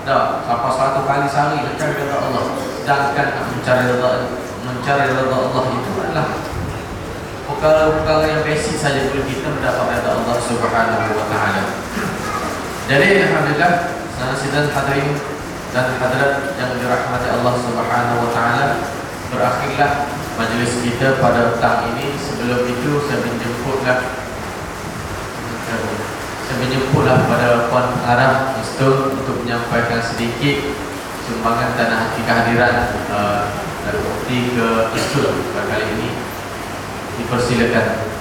Speaker 2: dah sampai satu kali sehari mencari redha Allah. Sedangkan nak mencari redha mencari redha Allah itu adalah perkara-perkara yang basic saja perlu kita mendapat redha Allah Subhanahu Wa Taala. Jadi alhamdulillah Sidang hadirin dan hadirat yang dirahmati Allah Subhanahu wa taala. Berakhirlah majlis kita pada petang ini. Sebelum itu saya menjemputlah saya menjemputlah pada puan pengarah Mustun untuk menyampaikan sedikit sumbangan tanah hati kehadiran uh, dari Mufti ke Istul pada kali ini. Dipersilakan